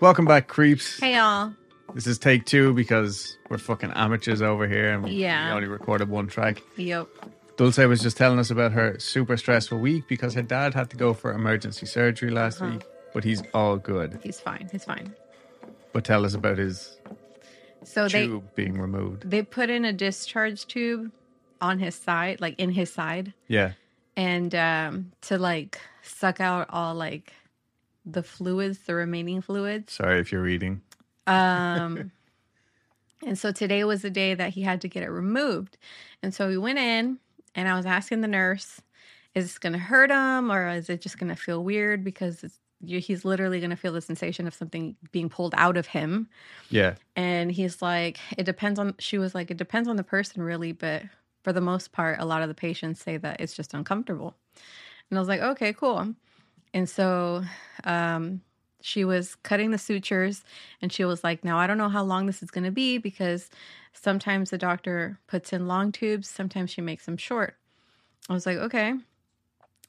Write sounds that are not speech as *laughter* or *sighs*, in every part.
Welcome back, creeps. Hey y'all. This is take two because we're fucking amateurs over here and we- Yeah. we only recorded one track. Yep. Dulce was just telling us about her super stressful week because her dad had to go for emergency surgery last Uh-huh. week, but he's all good. He's fine. He's fine. But tell us about his So they tube being removed. they put in a discharge tube on his side, like in his side, Yeah. and um to like suck out all like the fluids, the remaining fluids. Sorry if you're reading. Um *laughs* and so today was the day that he had to get it removed. And so we went in and I was asking the nurse, is this going to hurt him or is it just going to feel weird because it's, he's literally going to feel the sensation of something being pulled out of him. Yeah. And he's like, it depends on, she was like, it depends on the person, really. But for the most part, a lot of the patients say that it's just uncomfortable. And I was like, okay, cool. And so um, she was cutting the sutures and she was like, now I don't know how long this is going to be because sometimes the doctor puts in long tubes, sometimes she makes them short. I was like, okay.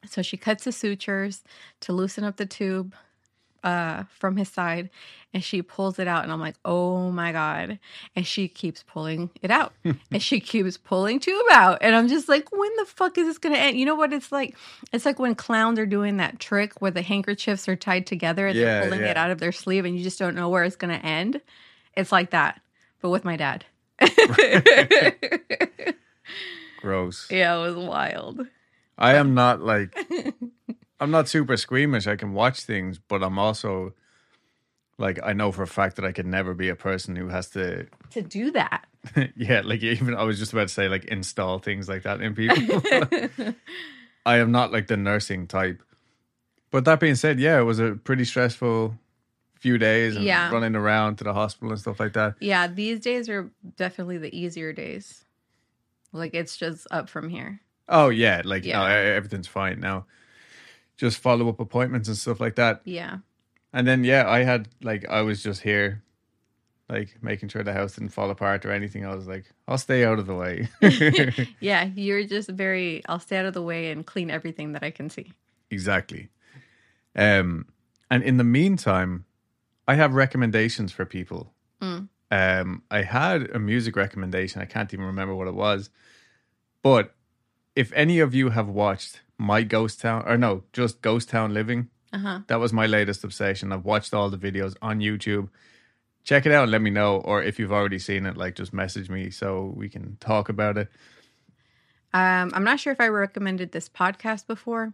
So she cuts the sutures to loosen up the tube uh from his side and she pulls it out and I'm like, "Oh my god." And she keeps pulling it out. *laughs* and she keeps pulling tube out and I'm just like, "When the fuck is this going to end?" You know what it's like? It's like when clowns are doing that trick where the handkerchiefs are tied together and Yeah, they're pulling yeah. it out of their sleeve and you just don't know where it's going to end. It's like that, but with my dad. *laughs* *laughs* Gross. yeah, it was wild. I am not like I'm not super squeamish. I can watch things, but I'm also like I know for a fact that I could never be a person who has to To do that. *laughs* yeah, like even I was just about to say like install things like that in people. *laughs* I am not like the nursing type. But that being said, yeah, it was a pretty stressful few days and Yeah. running around to the hospital and stuff like that. Yeah, these days are definitely the easier days. Like it's just up from here. Oh yeah, like uh, Yeah. e- everything's fine now. Just follow up appointments and stuff like that. Yeah. And then yeah, I had like I was just here like making sure the house didn't fall apart or anything. I was like, I'll stay out of the way. *laughs* *laughs* Yeah, you're just very I'll stay out of the way and clean everything that I can see. exactly. Um and in the meantime, I have recommendations for people. Mm. Um I had a music recommendation. I can't even remember what it was. But if any of you have watched My Ghost Town or no, just Ghost Town Living, Uh-huh. That was my latest obsession. I've watched all the videos on YouTube. Check it out and let me know. Or if you've already seen it, like just message me so we can talk about it. Um I'm not sure if I recommended this podcast before,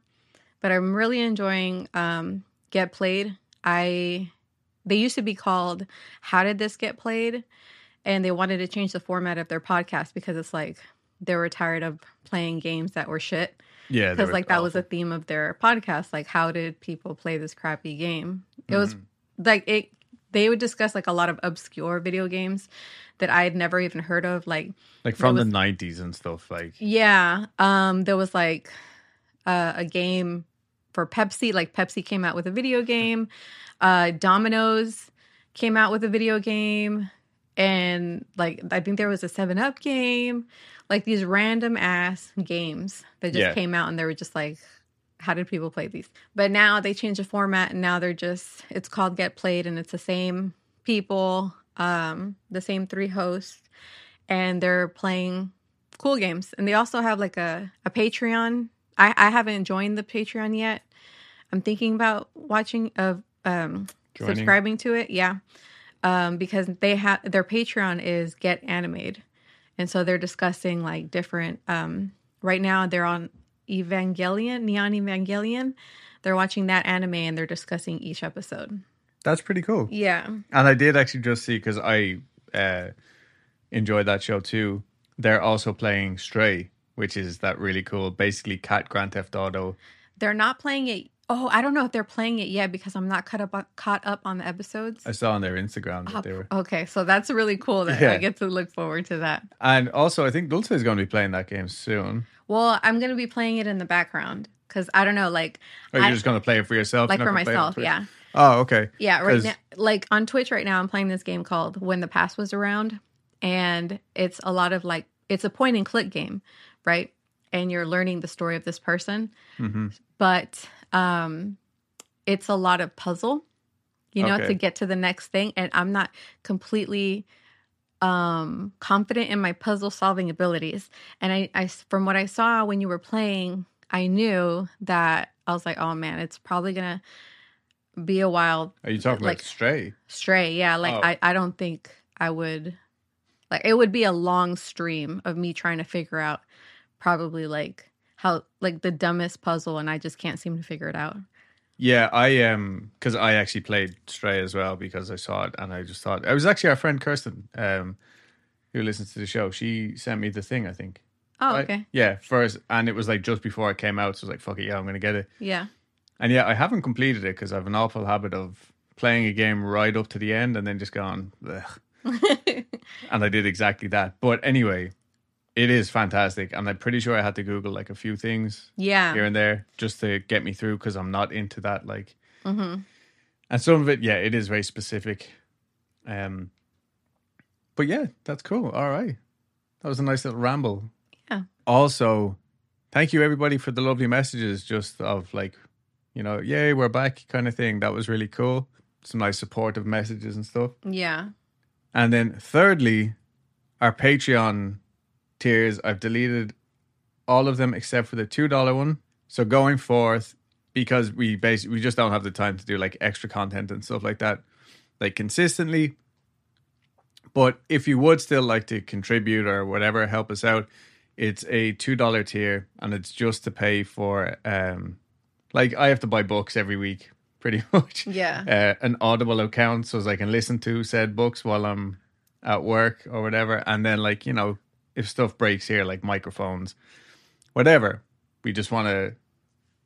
but I'm really enjoying um Get Played. I they used to be called How Did This Get Played? And they wanted to change the format of their podcast because it's like they were tired of playing games that were shit. Yeah, because like that was a theme of their podcast like how did people play this crappy game it was Mm-hmm. like it they would discuss like a lot of obscure video games that i had never even heard of like like from was- the nineties and stuff. Like yeah um there was like uh, a game for pepsi like pepsi came out with a video *laughs* game uh domino's came out with a video game and like i think there was a 7 up game like these random ass games that just Yeah. came out and they were just like how did people play these? But now they changed the format and now they're just it's called get played and it's the same people um the same three hosts and they're playing cool games. And they also have like a, a patreon. I, I haven't joined the patreon yet. I'm thinking about watching of um Joining. subscribing to it. Yeah. Um because they have their patreon is get animated and so they're discussing like different um right now they're on evangelion neon evangelion they're watching that anime and they're discussing each episode that's pretty cool. yeah And I did actually just see because I uh, enjoyed that show too. They're also playing Stray, which is that really cool, basically cat Grand Theft Auto. they're not playing it oh i don't know if they're playing it yet because i'm not caught up on, caught up on the episodes I saw on their Instagram that they were. Okay, so that's really cool that Yeah. I get to look forward to that. And also, I think Dulce is going to be playing that game soon. Well, I'm gonna be playing it in the background because I don't know, like, Or you're I- just going to play it for yourself? like for not gonna play it on myself, yeah, Oh, okay. yeah. Right now, like on Twitch right now, I'm playing this game called When the Past Was Around, and it's a lot of like it's a point and click game, right? And you're learning the story of this person, hmm but um, it's a lot of puzzle. you know, Okay. to get to the next thing. And I'm not completely um confident in my puzzle solving abilities. And I, I from what I saw when you were playing, I knew that I was like, oh man, it's probably gonna be a while Are you talking like- about Stray? stray. Yeah, like Oh. I, I don't think I would like it would be a long stream of me trying to figure out probably like how like the dumbest puzzle and I just can't seem to figure it out. Yeah, I um because I actually played Stray as well because I saw it and I just thought it was actually our friend Kirsten um who listens to the show. She sent me the thing. I think. Oh, I- okay. yeah, first, and it was like just before it came out, so I was like, "Fuck it, yeah, I'm gonna get it." Yeah. And yeah, I haven't completed it because I have an awful habit of playing a game right up to the end and then just going, Ugh. *laughs* and I did exactly that. But anyway, it is fantastic, and I'm pretty sure I had to Google like a few things yeah. here and there just to get me through because I'm not into that. Like, hmm and some of it, yeah, it is very specific. Um, but yeah, that's cool. All right, that was a nice little ramble. Yeah. Also, thank you everybody for the lovely messages, just of like, you know, yay, we're back, kind of thing. That was really cool. Some nice supportive messages and stuff. Yeah. And then thirdly, our Patreon tiers, I've deleted all of them except for the two dollar one. So going forth, because we basically we just don't have the time to do like extra content and stuff like that, like consistently. But if you would still like to contribute or whatever, help us out, it's a two dollar tier and it's just to pay for um like I have to buy books every week, *laughs* pretty much Yeah. uh, an Audible account so as I can listen to said books while I'm at work or whatever. And then, like, you know, if stuff breaks here, like microphones, whatever, we just want to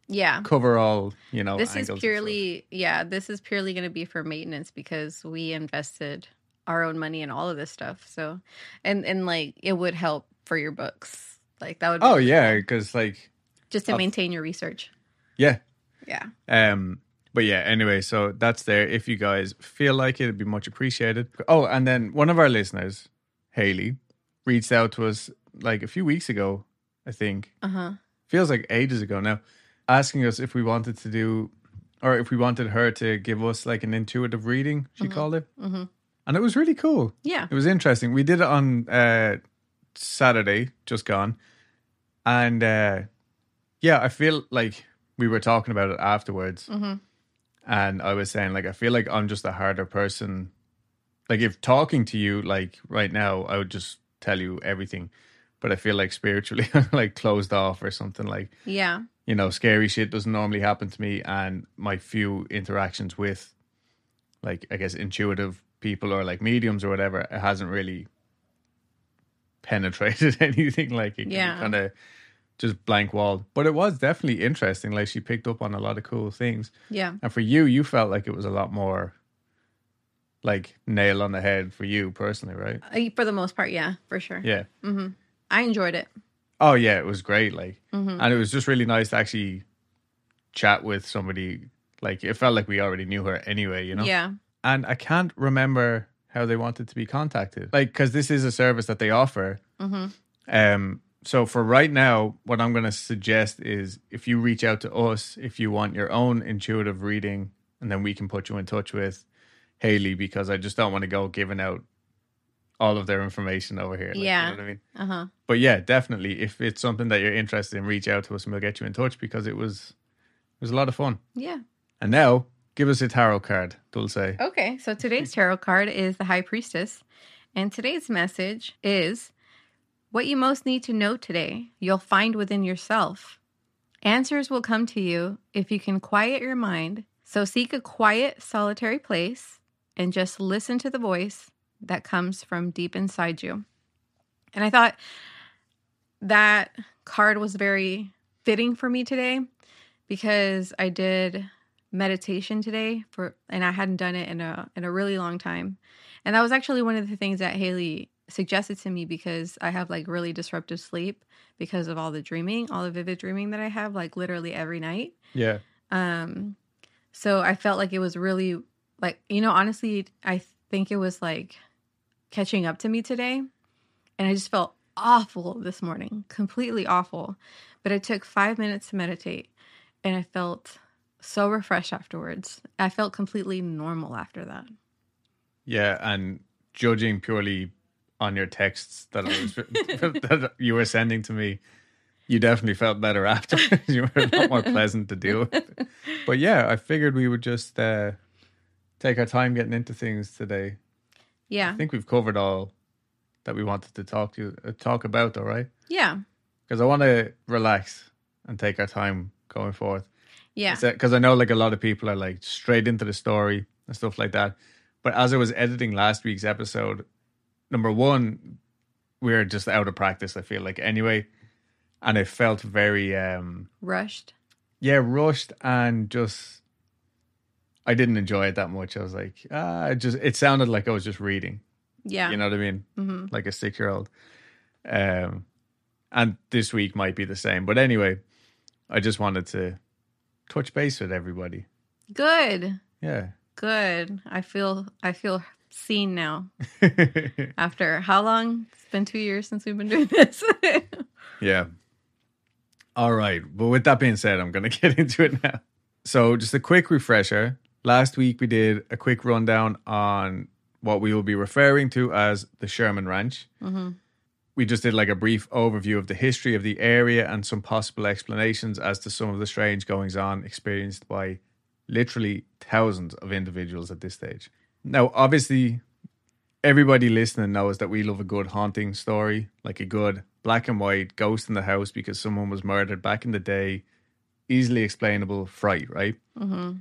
Yeah. cover all, you know, This is purely yeah, this is purely going to be for maintenance because we invested our own money in all of this stuff. So and and like it would help for your books. Like that would be. Oh, yeah. Because, like, just to I've- maintain your research. yeah. Yeah. Um, but yeah, anyway, so that's there. If you guys feel like it, it'd be much appreciated. Oh, and then one of our listeners, Haley, reached out to us like a few weeks ago, I think. Uh-huh. feels like ages ago now, asking us if we wanted to do, or if we wanted her to give us like an intuitive reading. She called it, Mhm. and it was really cool. Yeah. It was interesting. We did it on uh, Saturday, just gone, and uh, yeah, I feel like we were talking about it afterwards, Mhm. and I was saying like I feel like I'm just a harder person. Like if talking to you like right now, I would just tell you everything, but I feel like spiritually *laughs* I'm like closed off or something like Yeah. you know, scary shit doesn't normally happen to me, and my few interactions with, like, I guess intuitive people or like mediums or whatever, it hasn't really penetrated *laughs* anything. Like, it Yeah. kind of just blank walled. But it was definitely interesting. Like, she picked up on a lot of cool things, Yeah. and for you, you felt like it was a lot more, like, nail on the head for you personally, right? Uh, For the most part, yeah, for sure. Yeah. hmm I enjoyed it. Oh yeah, it was great. Like, Mhm. and it was just really nice to actually chat with somebody. Like, it felt like we already knew her anyway, you know. Yeah. And I can't remember how they wanted to be contacted. Like, because this is a service that they offer. hmm Um. So for right now, what I'm going to suggest is if you reach out to us, if you want your own intuitive reading, and then we can put you in touch with Haley because I just don't want to go giving out all of their information over here. Like, Yeah. You know what I mean? Uh huh. but yeah, definitely. If it's something that you're interested in, reach out to us and we'll get you in touch because it was it was a lot of fun. Yeah. And now, give us a tarot card, Dulce. Okay, so today's tarot card is the High Priestess, and today's message is what you most need to know today, you'll find within yourself. Answers will come to you if you can quiet your mind. So seek a quiet, solitary place and just listen to the voice that comes from deep inside you. And I thought that card was very fitting for me today because I did meditation today for and I hadn't done it in a in a really long time. And that was actually one of the things that Haley suggested to me because I have like really disruptive sleep because of all the dreaming, all the vivid dreaming that I have like literally every night. Yeah. Um so I felt like it was really like you know honestly I think it was like catching up to me today and I just felt awful this morning, completely awful. But it took 5 minutes to meditate and I felt so refreshed afterwards. I felt completely normal after that. Yeah, and judging purely on your texts that, I was, *laughs* *laughs* that you were sending to me, you definitely felt better *laughs* after. you were a lot more pleasant to deal with. But yeah, I figured we would just uh, take our time getting into things today. Yeah. I think we've covered all that we wanted to talk to uh, talk about, all right? Yeah. Because I want to relax and take our time going forth. Yeah. Because I know like a lot of people are like straight into the story and stuff like that. But as I was editing last week's episode, number one, we are just out of practice. I feel like anyway, and it felt very um Rushed. yeah rushed and just I didn't enjoy it that much. I was like ah, it just it sounded like I was just reading. Yeah. You know what I mean? hmm Like a six year old. Um, and this week might be the same. But anyway, I just wanted to touch base with everybody. Good. Yeah. Good. I feel I feel seen now. *laughs* After how long? It's been two years since we've been doing *laughs* this. yeah. All right. But with that being said, I'm going *laughs* to get into it now. So, just a quick refresher. Last week, we did a quick rundown on what we will be referring to as the Sherman Ranch. hmm We just did like a brief overview of the history of the area and some possible explanations as to some of the strange goings on experienced by literally thousands of individuals at this stage. Now, obviously, everybody listening knows that we love a good haunting story, like a good black and white ghost in the house because someone was murdered back in the day, easily explainable fright, right? hmm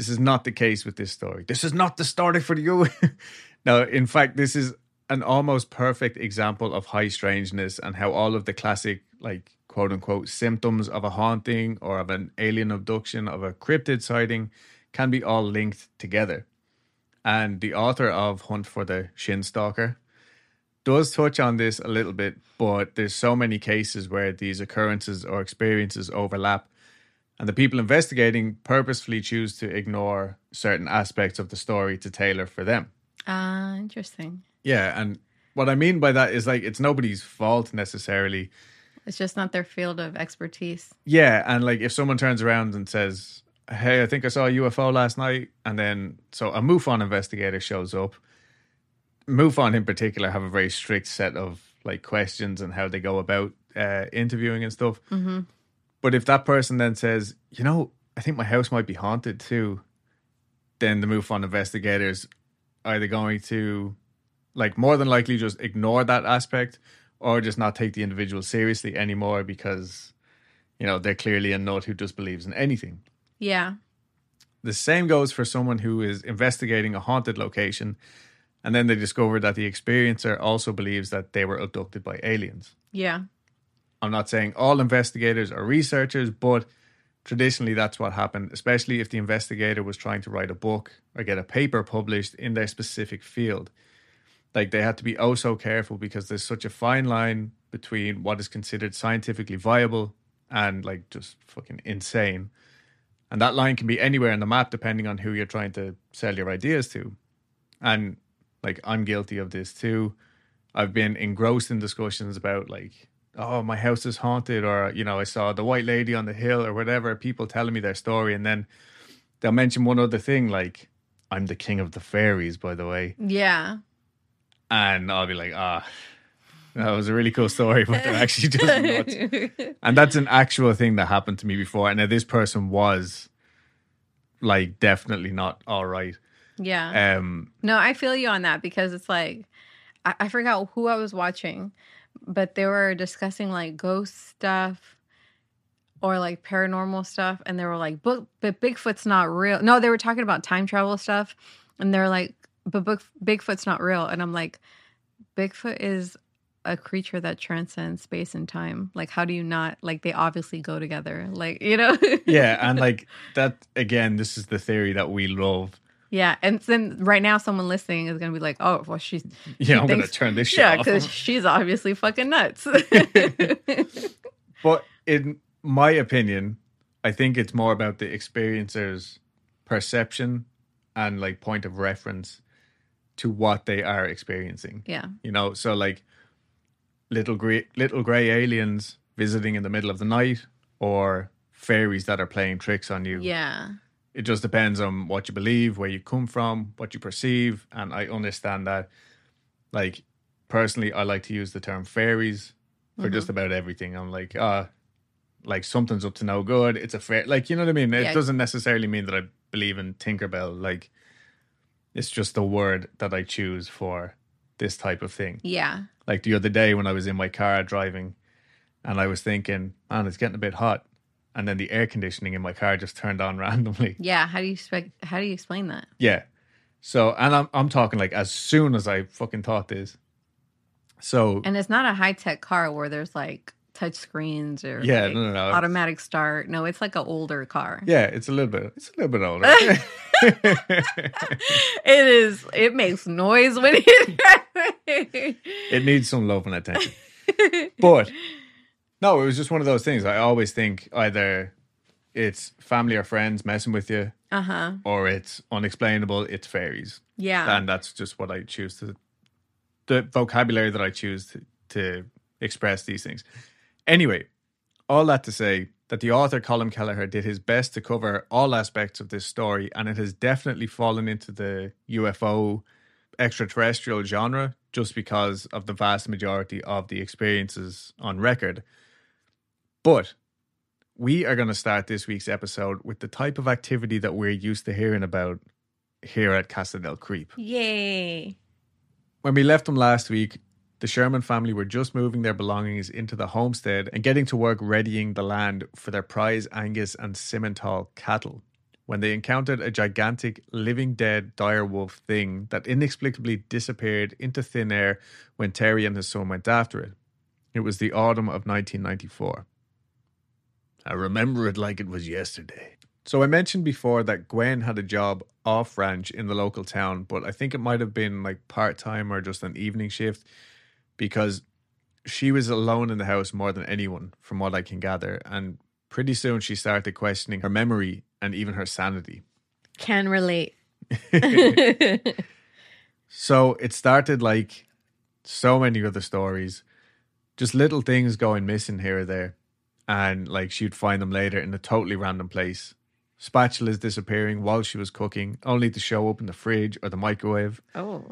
This is not the case with this story. This is not the story for you. *laughs* no, in fact, this is an almost perfect example of high strangeness and how all of the classic, like, quote unquote, symptoms of a haunting or of an alien abduction, of a cryptid sighting, can be all linked together. And the author of Hunt for the Skinwalker does touch on this a little bit, but there's so many cases where these occurrences or experiences overlap and the people investigating purposefully choose to ignore certain aspects of the story to tailor for them. Ah, interesting. Yeah, and what I mean by that is like it's nobody's fault necessarily. It's just not their field of expertise. Yeah, and like if someone turns around and says, "Hey, I think I saw a UFO last night," and then so a MUFON investigator shows up. MUFON in particular have a very strict set of like questions and how they go about uh, interviewing and stuff. hmm But if that person then says, you know, I think my house might be haunted too, then the MUFON investigators are either going to, like, more than likely just ignore that aspect or just not take the individual seriously anymore because, you know, they're clearly a nut who just believes in anything. Yeah. The same goes for someone who is investigating a haunted location and then they discover that the experiencer also believes that they were abducted by aliens. Yeah. I'm not saying all investigators are researchers, but traditionally that's what happened, especially if the investigator was trying to write a book or get a paper published in their specific field. Like they had to be oh so careful because there's such a fine line between what is considered scientifically viable and like just fucking insane. And that line can be anywhere on the map depending on who you're trying to sell your ideas to. And like I'm guilty of this too. I've been engrossed in discussions about like oh, my house is haunted, or, you know, I saw the white lady on the hill, or whatever, people telling me their story. And then they'll mention one other thing, like, I'm the king of the fairies, by the way. Yeah. And I'll be like, ah, that was a really cool story, but they're actually *laughs* just nuts. And that's an actual thing that happened to me before. And now this person was like definitely not all right. yeah. Um, No, I feel you on that because it's like I, I forgot who I was watching, but they were discussing like ghost stuff or like paranormal stuff, and they were like, "But but Bigfoot's not real." No, they were talking about time travel stuff, and they're like, "But Big, Bigfoot's not real," and I'm like, "Bigfoot is." a creature that transcends space and time like how do you not like they obviously go together like you know yeah, and *laughs* like that again, this is the theory that we love. Yeah and then right now someone listening is gonna be like oh well she's *laughs* Yeah, I'm gonna turn this *laughs* shit Yeah, off. because she's obviously fucking nuts. *laughs* But in my opinion, I think it's more about the experiencer's perception and like point of reference to what they are experiencing. yeah. You know, so like little gray little gray aliens visiting in the middle of the night or fairies that are playing tricks on you. Yeah. It just depends on what you believe, where you come from, what you perceive. And I understand that. Like, personally, I like to use the term fairies for just about everything. I'm like, ah, like something's up to no good. It's a fair, like, you know what I mean? It Yeah. doesn't necessarily mean that I believe in Tinkerbell. Like, it's just the word that I choose for this type of thing. Yeah. Like the other day when I was in my car driving and I was thinking, man, it's getting a bit hot. And then the air conditioning in my car just turned on *laughs* randomly. Yeah. How do you expect, how do you explain that? Yeah. So, and I'm, I'm talking like as soon as I fucking thought this. So, And it's not a high tech car where there's like touch screens or Yeah, like, no, no, no. automatic start. No, it's like an older car. yeah, it's a little bit, it's a little bit older. *laughs* It is. It makes noise when it. it needs some love and attention. But no, it was just one of those things. I always think either it's family or friends messing with you, uh huh. or it's unexplainable, it's fairies. Yeah. and that's just what I choose to the vocabulary that I choose to, to express these things. Anyway, all that to say that the author Colin Kelleher did his best to cover all aspects of this story, and it has definitely fallen into the UFO extraterrestrial genre just because of the vast majority of the experiences on record. But we are going to start this week's episode with the type of activity that we're used to hearing about here at Casa del Creep. Yay. When we left them last week, the Sherman family were just moving their belongings into the homestead and getting to work readying the land for their prize Angus and Simmental cattle when they encountered a gigantic living dead direwolf thing that inexplicably disappeared into thin air when Terry and his son went after it. It was the autumn of 1994. I remember it like it was yesterday. So I mentioned before that Gwen had a job off ranch in the local town, but I think it might have been like part time or just an evening shift because she was alone in the house more than anyone, from what I can gather. And pretty soon she started questioning her memory and even her sanity. Can relate. *laughs* *laughs* So it started like so many other stories, just little things going missing here or there. And like she'd find them later in a totally random place. Spatulas disappearing while she was cooking, only to show up in the fridge or the microwave. Oh.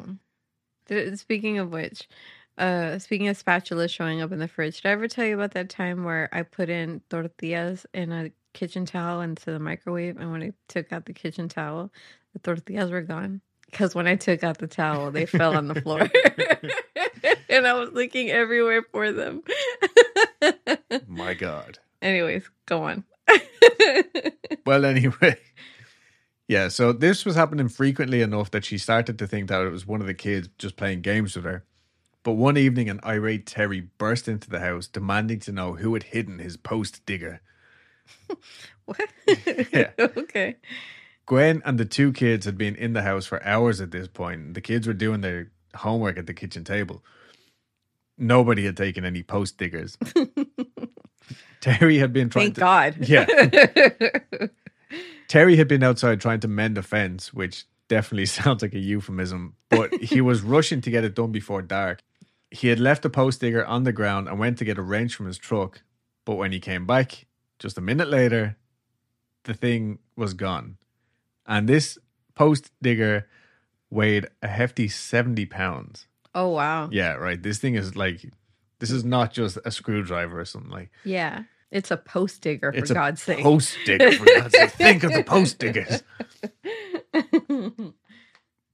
Speaking of which, uh, speaking of spatulas showing up in the fridge, did I ever tell you about that time where I put in tortillas in a kitchen towel into the microwave, and when I took out the kitchen towel, the tortillas were gone? Because when I took out the towel, they fell on the floor, *laughs* *laughs* *laughs* and I was looking everywhere for them. *laughs* My God. Anyways, go on. *laughs* Well, anyway. Yeah, so this was happening frequently enough that she started to think that it was one of the kids just playing games with her. But one evening, an irate Terry burst into the house demanding to know who had hidden his post digger. what? Yeah. okay. Gwen and the two kids had been in the house for hours at this point. The kids were doing their homework at the kitchen table. Nobody had taken any post diggers. *laughs* Terry had been trying Thank to. God. *laughs* Yeah. *laughs* Terry had been outside trying to mend a fence, which definitely sounds like a euphemism, but he was rushing to get it done before dark. He had left the post digger on the ground and went to get a wrench from his truck, but when he came back, just a minute later, the thing was gone. And this post digger weighed a hefty 70 pounds. oh wow. Yeah, right. This thing is like, this is not just a screwdriver or something like Yeah. It's a post digger, for it's a God's sake. post digger. For God's sake, *laughs* think of the post diggers. *laughs*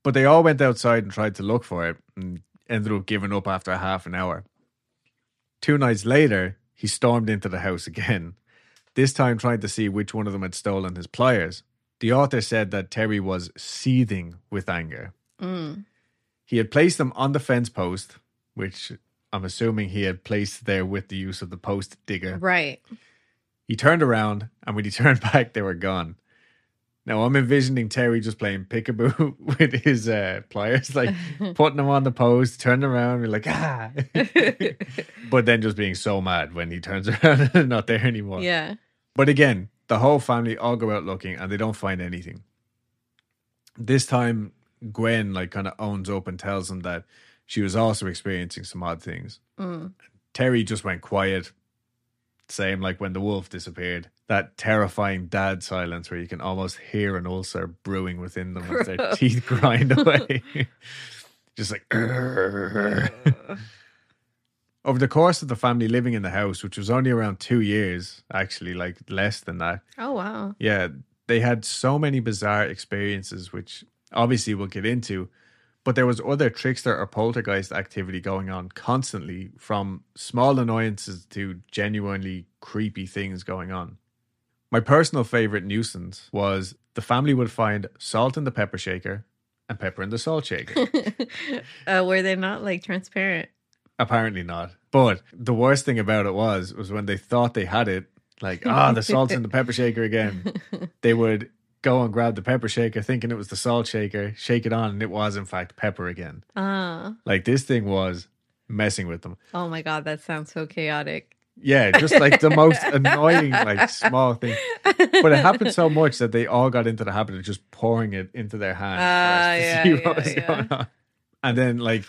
But they all went outside and tried to look for it and ended up giving up after half an hour. Two nights later, he stormed into the house again, this time trying to see which one of them had stolen his pliers. The author said that Terry was seething with anger. Mm. He had placed them on the fence post, which I'm assuming he had placed there with the use of the post digger. Right. He turned around, and when he *laughs* turned back, they were gone. Now I'm envisioning Terry just playing peekaboo *laughs* with his uh, pliers, like *laughs* putting them on the post, turning around, and be like ah, but then just being so mad when he turns around and not there anymore. yeah. But again, the whole family all go out looking and they don't find anything. This time, Gwen like kind of owns up and tells them that she was also experiencing some odd things. Mm. Terry just went quiet. Same like when the wolf disappeared. that terrifying dad silence where you can almost hear an ulcer brewing within them as their *laughs* teeth grind away. *laughs* Just like over the course of the family living in the house, which was only around two years, actually, like less than that. Oh wow. Yeah, they had so many bizarre experiences, which obviously we'll get into. But there was other trickster or poltergeist activity going on constantly, from small annoyances to genuinely creepy things going on. My personal favorite nuisance was the family would find salt in the pepper shaker and pepper in the salt shaker. *laughs* uh, were they not like transparent? Apparently not. But the worst thing about it was was when they thought they had it, like, ah, the salt's in the pepper shaker again. *laughs* They would go and grab the pepper shaker thinking it was the salt shaker, shake it on, and it was in fact pepper again. Ah. Like this thing was messing with them. Oh my god, that sounds so chaotic. Yeah, just like the most *laughs* annoying, like small thing. But it happened so much that they all got into the habit of just pouring it into their hands Ah, to yeah, *laughs* yeah, yeah. And then like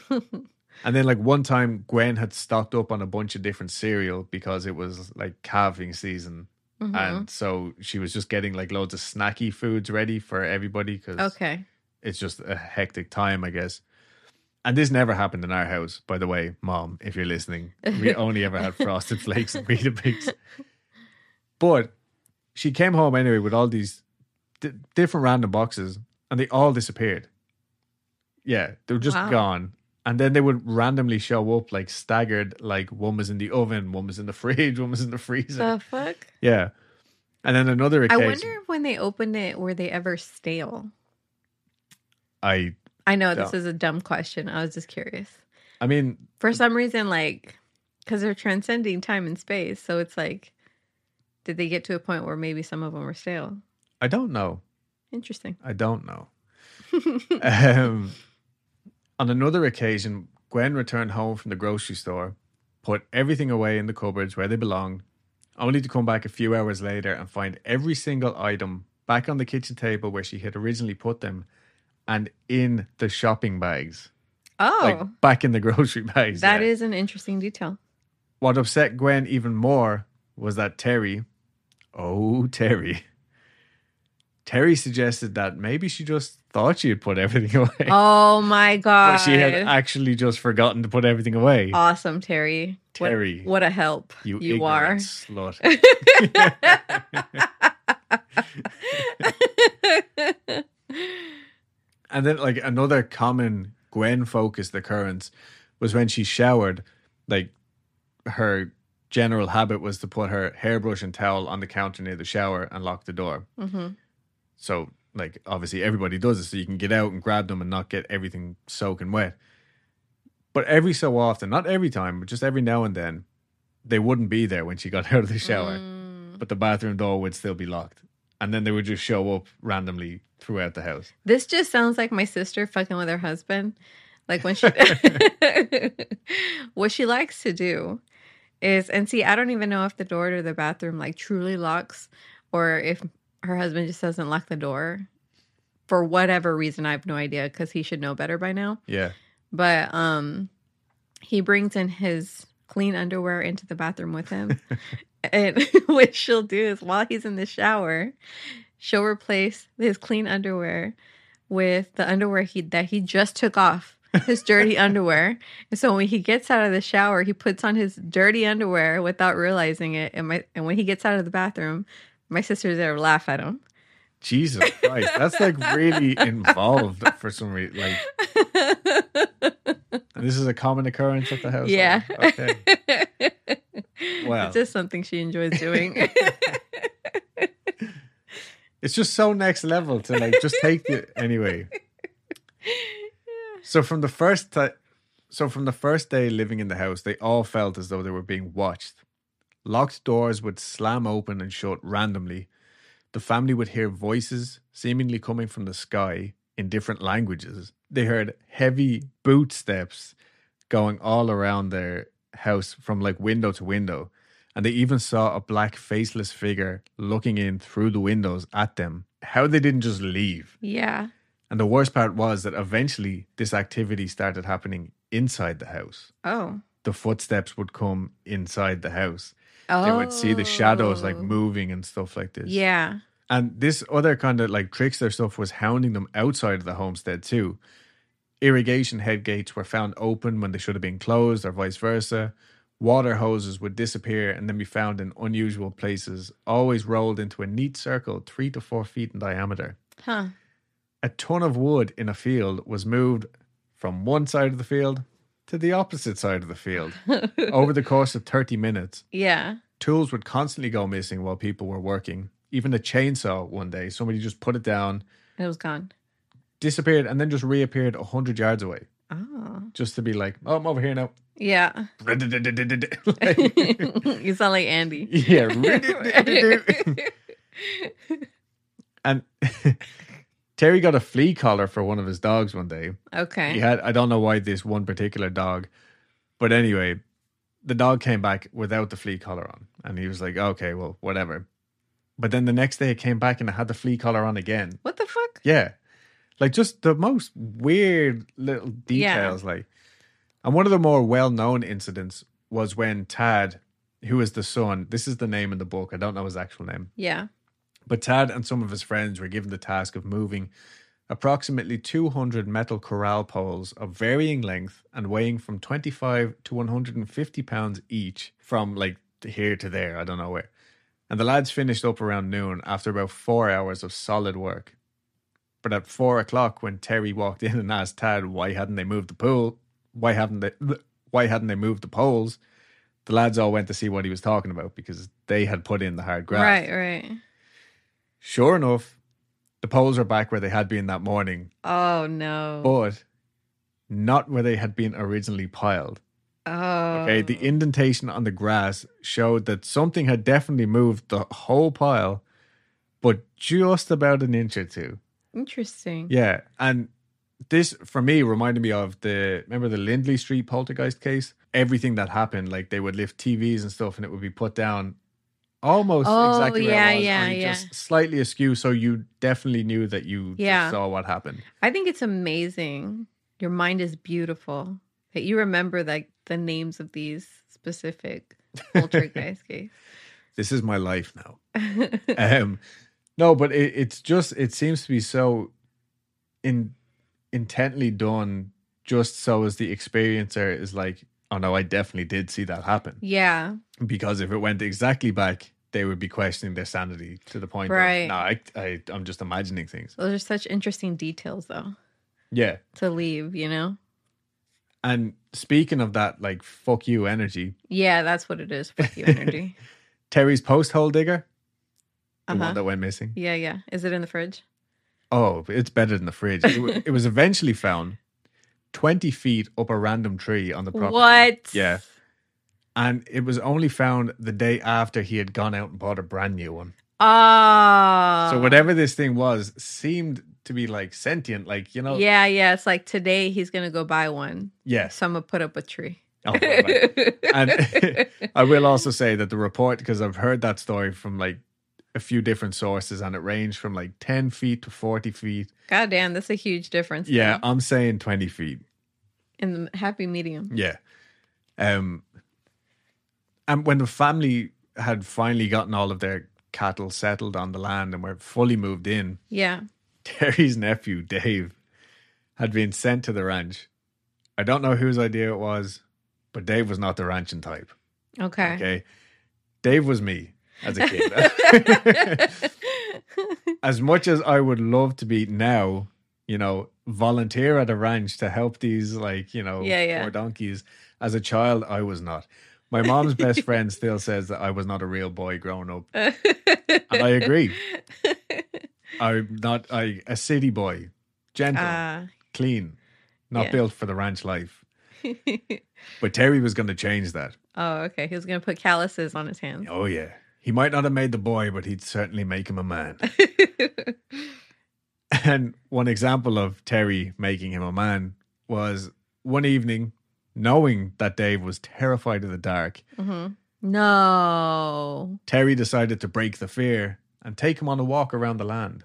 and then like one time Gwen had stocked up on a bunch of different cereal because it was like calving season. Mhm. And so she was just getting like loads of snacky foods ready for everybody because Okay. it's just a hectic time, I guess. And this never happened in our house, by the way, mom, if you're listening. We *laughs* only ever had frosted flakes and Weetabix. But she came home anyway with all these d- different random boxes and they all disappeared. Yeah, they were just Wow. gone. And then they would randomly show up like staggered, like one was in the oven, one was in the *laughs* fridge, one was in the freezer. The fuck? yeah. And then another I wonder if when they opened it, were they ever stale? I I know this Don't. is a dumb question. I was just curious. I mean, For some reason, like, because they're transcending time and space. So it's like, did they get to a point where maybe some of them were stale? I don't know. Interesting. I don't know. *laughs* um, on another occasion, Gwen returned home from the grocery store, put everything away in the cupboards where they belonged, only to come back a few hours later and find every single item back on the kitchen table where she had originally put them and in the shopping bags. Oh, Like back in the *laughs* grocery bags. that yeah. is an interesting detail. What upset Gwen even more was that Terry, oh, Terry, *laughs* Terry suggested that maybe she just thought she had put everything *laughs* away. Oh my god! But she had actually just forgotten to put everything away. awesome, Terry. Terry. what, a help you you, are. slut. *laughs* and then, like, another common Gwen focused occurrence was when she showered, like, her general habit was to put her hairbrush and towel on the counter near the shower and lock the door. hmm So, like, obviously everybody does it so you can get out and grab them and not get everything soaking wet. But every so often, not every time, but just every now and then, they wouldn't be there when she got *laughs* out of the shower, Mm. but the bathroom door would still be locked. And then they would just show up randomly throughout the house. This just sounds like my sister fucking with her husband. Like when she, *laughs* *laughs* what she likes to do is, and see, I don't even know if the door to the bathroom like truly locks, or if her husband just doesn't lock the door for whatever reason. I have no idea because he should know better by now. Yeah. But um, he brings in his clean underwear into the bathroom with him, *laughs* and *laughs* what she'll do is while he's in the shower, she'll replace his clean underwear with the underwear he that he just took off his dirty *laughs* underwear and so when he gets out of the shower he puts on his dirty underwear without realizing it and my and when he gets out of the bathroom my sister's there laugh at him Jesus Christ. That's like really involved for some reason. Like, *laughs* this is a common occurrence at the house. yeah Okay. Well. it's just something she enjoys doing *laughs* *laughs* It's just so next level to like just take it anyway. So from the first ti so from the first day living in the house, they all felt as though they were being watched. Locked doors would slam open and shut randomly. The family would hear voices seemingly coming from the sky in different languages. They heard heavy boot steps going all around their house from like window to window. And they even saw a black faceless figure looking in through the windows at them. How they didn't just leave. yeah And the worst part was that eventually this activity started happening inside the house. oh The footsteps would come inside the house. Oh. they would see the shadows like oh. moving and stuff like this. Yeah. And this other kind of like trickster stuff was hounding them outside of the homestead too. Irrigation head gates were found open when they should have been closed, or vice versa. Water hoses would disappear and then be found in unusual places, always rolled into a neat circle three to four feet in diameter. Huh. A ton of wood in a field was moved from one side of the field to the opposite side of the field *laughs* over the course of 30 minutes. Yeah. Tools would constantly go missing while people were working. Even a chainsaw one day, somebody just put it down, It was gone. disappeared, and then just reappeared 100 yards away. Oh. Just to be like, oh, I'm over here now. Yeah. *laughs* *laughs* You sound like Andy. yeah. and Terry got a flea collar for one of his dogs one day. okay. He had I don't know why this one particular dog, but anyway, the dog came back without the flea collar on, and he was like, "Okay, well, whatever." But then the next day it came back and it had the flea collar on again. What the fuck? Yeah, like just the most weird little details. Like, and one of the more well-known incidents was when Tad, who is the son, this is the name in the book. I don't know his actual name. Yeah. But Tad and some of his friends were given the task of moving approximately 200 metal corral poles of varying length and weighing from 25 to 150 pounds each from like here to there. I don't know where. And the lads finished up around noon after about four hours of solid work. But at four o'clock, when Terry walked in and asked Tad why hadn't they moved the pool, why haven't they, why hadn't they moved the poles, the lads all went to see what he was talking about because they had put in the hard graft. Right, right. Sure enough, the poles are back where they had been that morning, Oh no. but not where they had been originally piled. oh. Okay, the indentation on the grass showed that something had definitely moved the whole pile, but just about an inch or two. Interesting. Yeah, and this for me reminded me of the remember the Lindley Street poltergeist case. Everything that happened, like they would lift TVs and stuff, and it would be put down almost Oh, exactly yeah, was, yeah, yeah. just slightly askew, so you definitely knew that you Yeah. saw what happened. I think it's amazing. Your mind is beautiful that you remember like the names of these specific poltergeist case. *laughs* This is my life now. *laughs* um, no, but it, it's just it seems to be so in intently done, just so as the experiencer is like, oh no, I definitely did see that happen. yeah. Because if it went exactly back, they would be questioning their sanity to the point Right. of, no, I, I, I'm just imagining things. Those are such interesting details though Yeah. to leave, you know? And speaking of that, like, fuck you energy, Yeah, that's what it is. Fuck you *laughs* energy. Terry's post hole digger, the Uh-huh. one that went missing. Yeah, yeah. Is it in the fridge? Oh, it's better than the fridge. It, *laughs* it was eventually found 20 feet up a random tree on the property. What? Yeah. And it was only found the day after he had gone out and bought a brand new one. Oh. So whatever this thing was seemed to be like sentient, like, you know. Yeah, yeah. It's like today he's gonna go buy one. Yes. So I'm gonna put up a tree. Oh, right. *laughs* And *laughs* I will also say that the report, because I've heard that story from like a few different sources and it ranged from like 10 feet to 40 feet. God damn, that's a huge difference. Yeah, though, I'm saying 20 feet. In the happy medium. Yeah. Um and when the family had finally gotten all of their cattle settled on the land and were fully moved in, Yeah. Terry's nephew, Dave, had been sent to the ranch. I don't know whose idea it was, but Dave was not the ranching type. Okay. Okay. Dave was me as a kid. *laughs* as much as I would love to be now, you know, volunteer at a ranch to help these like, you know, Yeah, yeah. poor donkeys. As a child, I was not. My mom's best *laughs* friend still says that I was not a real boy growing up. And I agree. *laughs* I'm not I, a city boy. Gentle, Ah. clean, not yeah. built for the ranch life. But Terry was going to change that. oh, okay. He was gonna put calluses on his hands. Oh yeah. He might not have made the boy, but he'd certainly make him a man. *laughs* *laughs* and one example of Terry making him a man was one evening, knowing that Dave was terrified of the dark, hmm No. Terry decided to break the fear and take him on a walk around the land.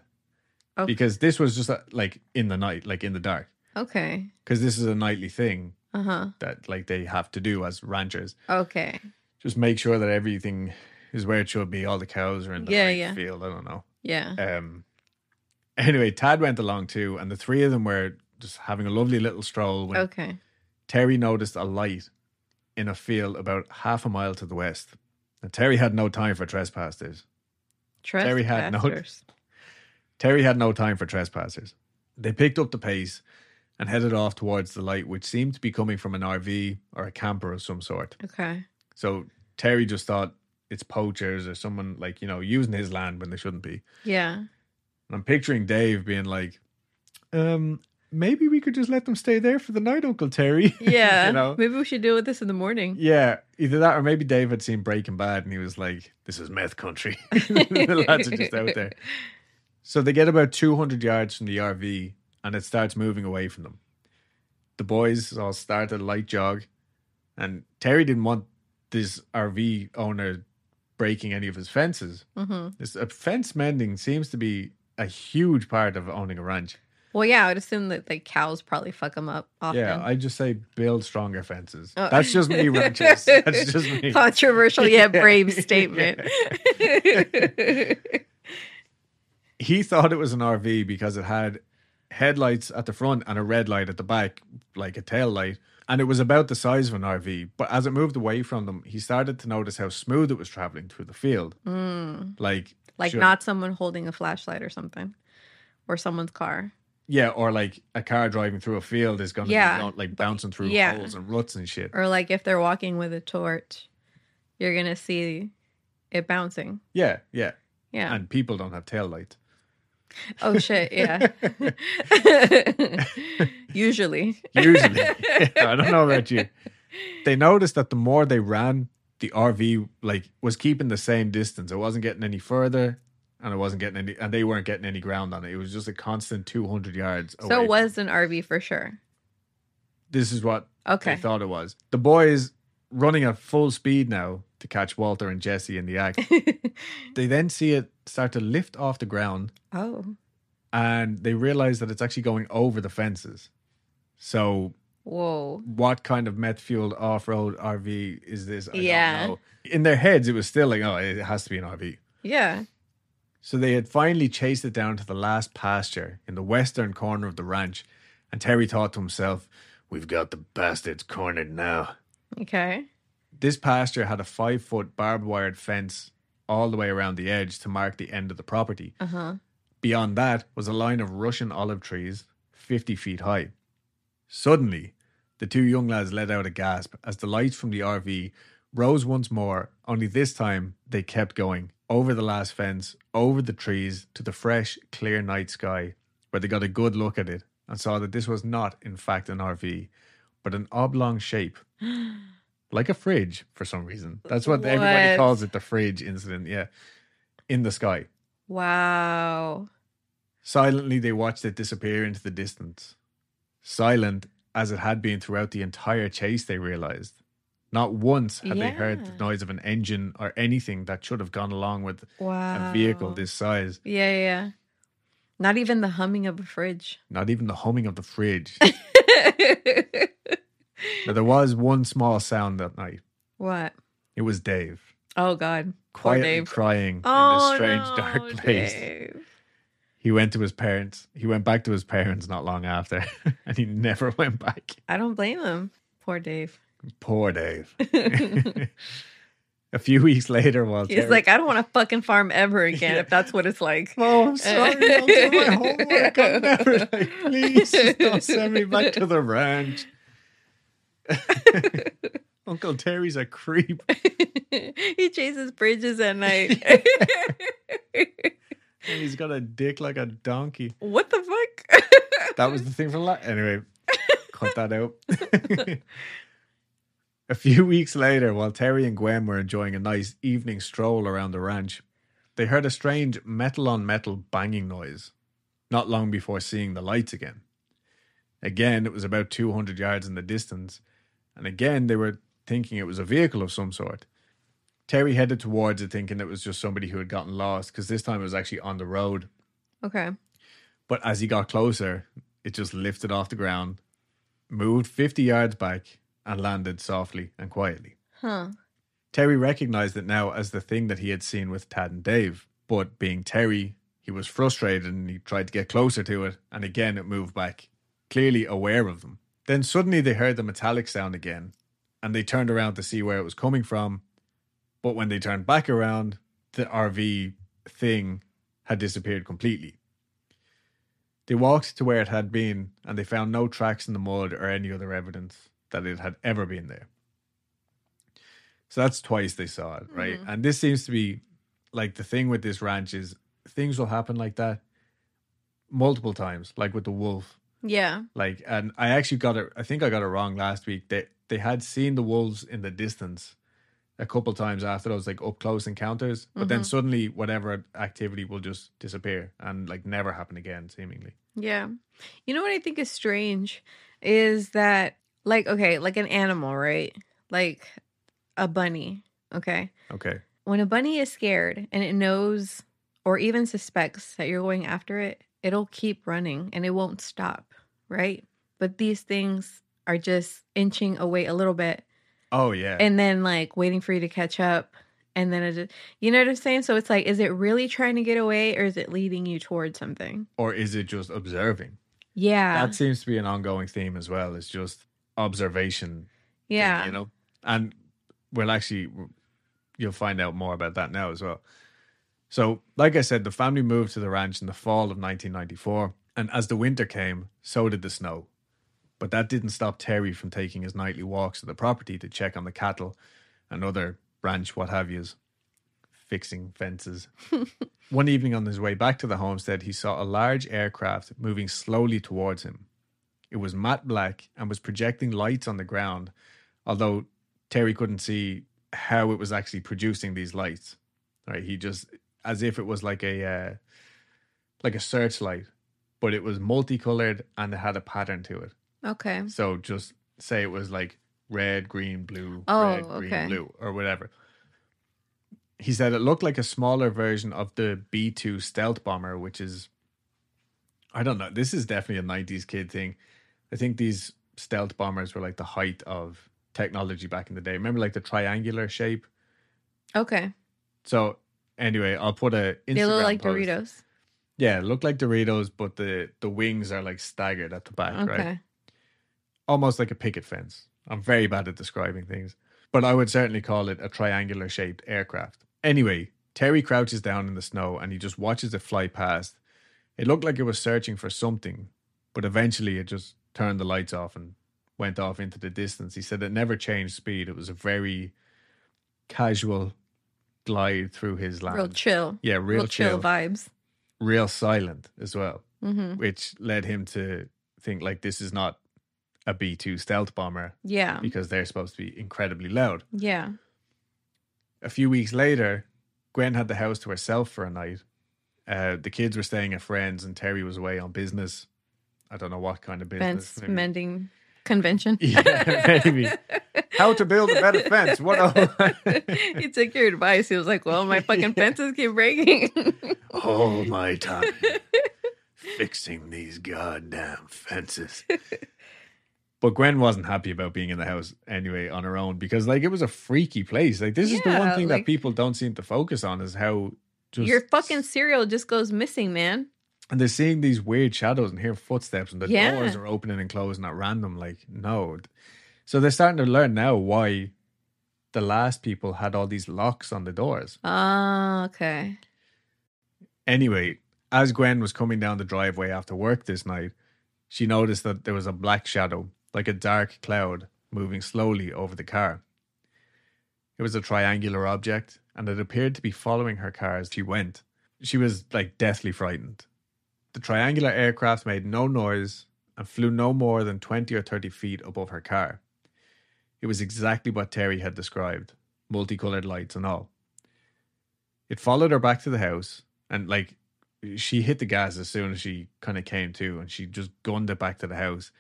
Oh. Because this was just uh like in the night, like in the dark. Okay. Because this is a nightly thing Uh huh. that like they have to do as ranchers. Okay. just make sure that everything is where it should be. All the cows are in the Yeah, right yeah. field. I don't know. Yeah. Um. Anyway, Tad went along too, and the three of them were just having a lovely little stroll when Okay. Terry noticed a light in a field about half a mile to the west. And Terry had no time for trespassers. Terry had no- Trespassers. *laughs* Terry had no time for trespassers. They picked up the pace and headed off towards the light, which seemed to be coming from an RV or a camper of some sort. Okay. So Terry just thought it's poachers or someone like, you know, using his land when they shouldn't be. Yeah. And I'm picturing Dave being like, um, maybe we could just let them stay there for the night, Uncle Terry. *laughs* Yeah. you know? Maybe we should deal with this in the morning. Yeah, either that or maybe Dave had seen Breaking Bad and he was like, this is meth country. *laughs* the lads are just out there. So they get about 200 yards from the RV and it starts moving away from them. The boys all start a light jog and Terry didn't want this RV owner breaking any of his fences. hmm This uh, fence mending seems to be a huge part of owning a ranch. Well, yeah, I would assume that like cows probably fuck them up often. Yeah, I just say build stronger fences. Oh. That's just me, ranchers. *laughs* That's just me. Controversial yet *laughs* Yeah. brave statement. *laughs* he thought it was an RV because it had headlights at the front and a red light at the back, like a tail light. And it was about the size of an RV. But as it moved away from them, he started to notice how smooth it was traveling through the field. Mm. Like, Like should- not someone holding a flashlight or something, or someone's car. yeah, or like a car driving through a field is going to Yeah, be like bouncing through yeah. holes and ruts and shit. Or like if they're walking with a torch, you're gonna see it bouncing. Yeah, yeah. Yeah. And people don't have tail lights. Oh shit. Yeah. *laughs* Usually. Usually. *laughs* I don't know about you. They noticed that the more they ran, the RV like was keeping the same distance. It wasn't getting any further and it wasn't getting any and they weren't getting any ground on it. It was just a constant 200 yards away. So it was an RV for sure. This is what Okay. they thought it was. The boys running at full speed now to catch Walter and Jesse in the act. *laughs* they then see it start to lift off the ground oh. and they realize that it's actually going over the fences. So Whoa. what kind of meth fueled off road RV is this? I Yeah. don't know. In their heads, it was still like, oh, it has to be an RV. Yeah. So they had finally chased it down to the last pasture in the western corner of the ranch. And Terry thought to himself, we've got the bastards cornered now. Okay. This pasture had a five foot barbed wired fence all the way around the edge to mark the end of the property. Uh huh. Beyond that was a line of Russian olive trees, 50 feet high. Suddenly, the two young lads let out a gasp as the lights from the RV rose once more, only this time they kept going over the last fence, over the trees to the fresh, clear night sky, where they got a good look at it and saw that this was not, in fact, an RV, but an oblong shape. *gasps* *gasps* Like a fridge for some reason. That's what, everybody calls it the fridge incident, yeah. In the sky. Wow. Silently, they watched it disappear into the distance. Silent as it had been throughout the entire chase, they realized. Not once had they heard the noise of an engine or anything that should have gone along with Wow. a vehicle this size. Yeah, yeah, yeah. Not even the humming of a fridge. Not even the humming of the fridge. *laughs* now, there was one small sound that night. what? It was Dave, Oh God. Poor quietly Dave. crying in Oh this strange, no, dark place. Dave. He went to his parents. He went back to his parents not long after, *laughs* and he never went back. I don't blame him. Poor Dave. Poor Dave. *laughs* a few weeks later, while He's Terry- like, I don't want to fucking farm ever again Yeah. if that's what it's like. *laughs* "Oh, I'm sorry, I'll do my homework. I'll never, like, please just don't send me back to the ranch." *laughs* Uncle Terry's a creep. *laughs* he chases bridges at night. *laughs* And he's got a dick like a donkey. what the fuck? That was the thing from last. Anyway, cut that out. a few weeks later, while Terry and Gwen were enjoying a nice evening stroll around the ranch, they heard a strange metal on metal banging noise. Not long before seeing the lights again. Again, it was about 200 yards in the distance, and again they were thinking it was a vehicle of some sort. Terry headed towards it, thinking it was just somebody who had gotten lost, because this time it was actually on the road. okay. But as he got closer, it just lifted off the ground, moved 50 yards back, and landed softly and quietly. Huh. Terry recognized it now as the thing that he had seen with Tad and Dave. But being Terry, he was frustrated and he tried to get closer to it, and again it moved back, clearly aware of them. Then suddenly they heard the metallic sound again, and they turned around to see where it was coming from. But when they turned back around, the RV thing had disappeared completely. They walked to where it had been, and they found no tracks in the mud or any other evidence that it had ever been there. So that's twice they saw it, right? Mhm. And this seems to be like the thing with this ranch is things will happen like that multiple times, like with the wolf. Yeah. Like, and I actually got it. I think I got it wrong last week. They they had seen the wolves in the distance a couple times after those like up close encounters, but then Mhm. suddenly whatever activity will just disappear and like never happen again, seemingly. Yeah. You know what I think is strange is that like okay, like an animal, right? Like a bunny, okay? Okay. When a bunny is scared and it knows or even suspects that you're going after it, it'll keep running and it won't stop, right? But these things are just inching away a little bit Oh yeah. and then like waiting for you to catch up and then it just, you know what I'm saying? So it's like is it really trying to get away or is it leading you towards something? or is it just observing? Yeah. That seems to be an ongoing theme as well. It's just observation. thing, yeah. you know, and we'll actually you'll find out more about that now as well. So, like I said, the family moved to the ranch in the fall of 1994, and as the winter came, so did the snow. But that didn't stop Terry from taking his nightly walks to the property to check on the cattle and other ranch what have yous, fixing fences. *laughs* One evening on his way back to the homestead, he saw a large aircraft moving slowly towards him. It was matte black and was projecting lights on the ground, although Terry couldn't see how it was actually producing these lights. Right, he just as if it was like a uh, like a searchlight, but it was multicolored and it had a pattern to it. Okay. So just say it was like red, green, blue, Oh, red, green, okay. blue, or whatever. He said it looked like a smaller version of the B 2 stealth bomber, which is, I don't know, this is definitely a 90s kid thing. I think these stealth bombers were like the height of technology back in the day. Remember, like the triangular shape? Okay. So, anyway, I'll put a. Instagram they look like post. Doritos. Yeah, look like Doritos, but the, the wings are like staggered at the back, right? Okay. almost like a picket fence. I'm very bad at describing things, but I would certainly call it a triangular shaped aircraft. Anyway, Terry crouches down in the snow and he just watches it fly past. It looked like it was searching for something, but eventually it just turned the lights off and went off into the distance. He said it never changed speed. It was a very casual glide through his land. Real chill. yeah, real, Real, chill. chill, vibes. real silent as well hmm which led him to think like this is not a B2 stealth bomber Yeah. because they're supposed to be incredibly loud. Yeah. A few weeks later, Gwen had the house to herself for a night. Uh, the kids were staying at friends and Terry was away on business. I don't know what kind of business. Fence maybe- mending convention. *laughs* Yeah, maybe. How to build a better fence. What *laughs* a- he took your advice. He was like, Well, my fucking fences keep breaking. *laughs* All my time fixing these goddamn fences. But Gwen wasn't happy about being in the house anyway on her own because like it was a freaky place. Like this is the one thing like- that people don't seem to focus on is how just your fucking cereal just goes missing, man. And they're seeing these weird shadows and hear footsteps and the Yeah. doors are opening and closing at random. Like no, so they're starting to learn now why the last people had all these locks on the doors. Ah, okay. Anyway, as Gwen was coming down the driveway after work this night, she noticed that there was a black shadow, like a dark cloud, moving slowly over the car. It was a triangular object, and it appeared to be following her car as she went. She was like deathly frightened. The triangular aircraft made no noise and flew no more than 20 or 30 feet above her car. It was exactly what Terry had described multicolored lights and all. It followed her back to the house, and like she hit the gas as soon as she kind of came to, and she just gunned it back to the house,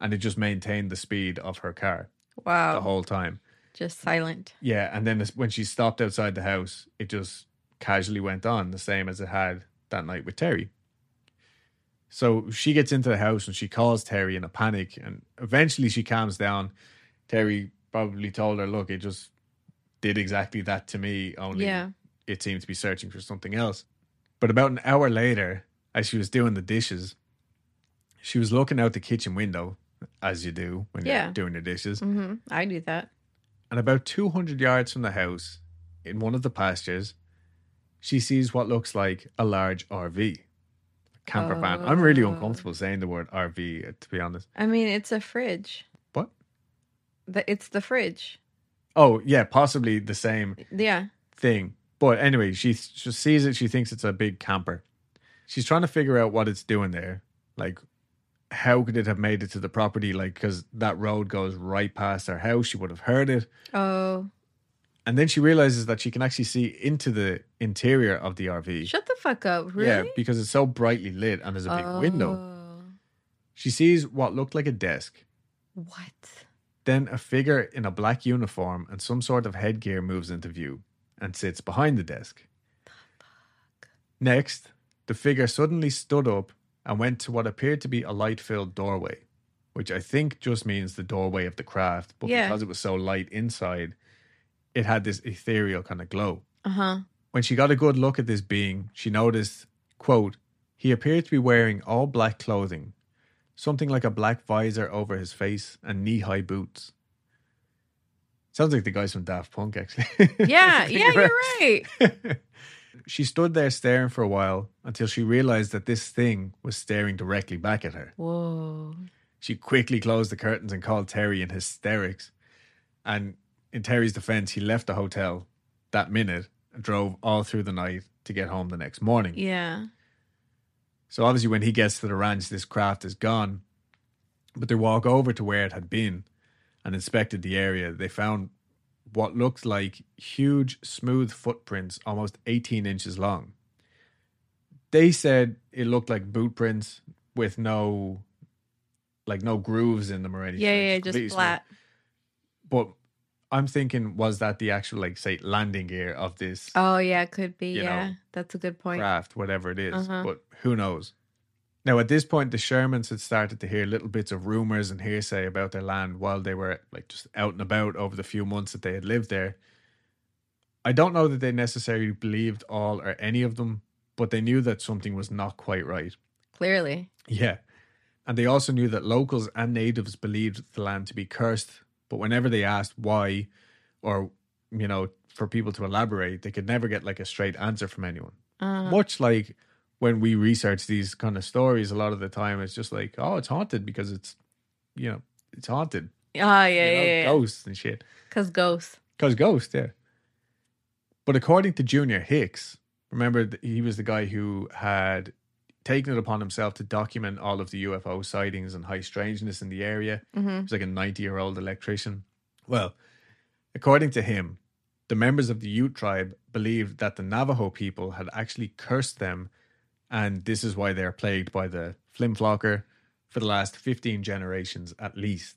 and it just maintained the speed of her car Wow. the whole time. just silent. Yeah, and then when she stopped outside the house, it just casually went on the same as it had that night with Terry. So she gets into the house and she calls Terry in a panic, and eventually she calms down. Terry probably told her, "Look, it just did exactly that to me. Only Yeah. it seemed to be searching for something else. But about an hour later, as she was doing the dishes, she was looking out the kitchen window, as you do when Yeah. you're doing the dishes. Mm-hmm. I do that. And about 200 yards from the house, in one of the pastures, she sees what looks like a large RV. Camper van. I'm really Oh. uncomfortable saying the word RV, uh, to be honest. I mean, it's a fridge. What? The, it's the fridge. Oh, yeah, possibly the same Yeah. thing. But anyway, she, she sees it. She thinks it's a big camper. She's trying to figure out what it's doing there. Like, how could it have made it to the property? Like, because that road goes right past her house. She would have heard it. Oh, And then she realizes that she can actually see into the interior of the RV. shut the fuck up. Really? Yeah, because it's so brightly lit and there's a big window. Oh. She sees what looked like a desk. What? Then a figure in a black uniform and some sort of headgear moves into view and sits behind the desk. Next, the figure suddenly stood up and went to what appeared to be a light filled doorway, which I think just means the doorway of the craft, but Yeah. because it was so light inside, it had this ethereal kind of glow. Uh huh. When she got a good look at this being, she noticed, quote, he appeared to be wearing all black clothing, something like a black visor over his face and knee high boots. Sounds like the guys from Daft Punk, actually. *laughs* Yeah, yeah, you're right. *laughs* she stood there staring for a while until she realized that this thing was staring directly back at her. Whoa. She quickly closed the curtains and called Terry in hysterics. And in Terry's defense, he left the hotel that minute and drove all through the night to get home the next morning. Yeah. So obviously, when he gets to the ranch, this craft is gone. But they walk over to where it had been and inspected the area. They found what looked like huge, smooth footprints, almost 18 inches long. They said it looked like boot prints with no, like no grooves in them or anything. Yeah, yeah, just smooth. flat. But I'm thinking, was that the actual, like, say, landing gear of this Oh, yeah, it could be. Yeah. know, That's a good point. craft, whatever it is. Uh-huh. But who knows? Now, at this point, the Shermans had started to hear little bits of rumors and hearsay about their land while they were like just out and about over the few months that they had lived there. I don't know that they necessarily believed all or any of them, but they knew that something was not quite right. Clearly. Yeah. And they also knew that locals and natives believed the land to be cursed, but whenever they asked why or, you know, for people to elaborate, they could never get like a straight answer from anyone. Uh, Much like when we research these kind of stories, a lot of the time it's just like, oh, it's haunted because it's, you know, it's haunted. oh, yeah, you know, yeah, yeah. Ghosts and shit. Because ghosts. Because ghosts, yeah. But according to Junior Hicks, remember he was the guy who had taken it upon himself to document all of the UFO sightings and high strangeness in the area. hmm He was like a 90 year old electrician. Well, according to him, the members of the Ute tribe believed that the Navajo people had actually cursed them, and this is why they are plagued by the flimflocker for the last 15 generations at least.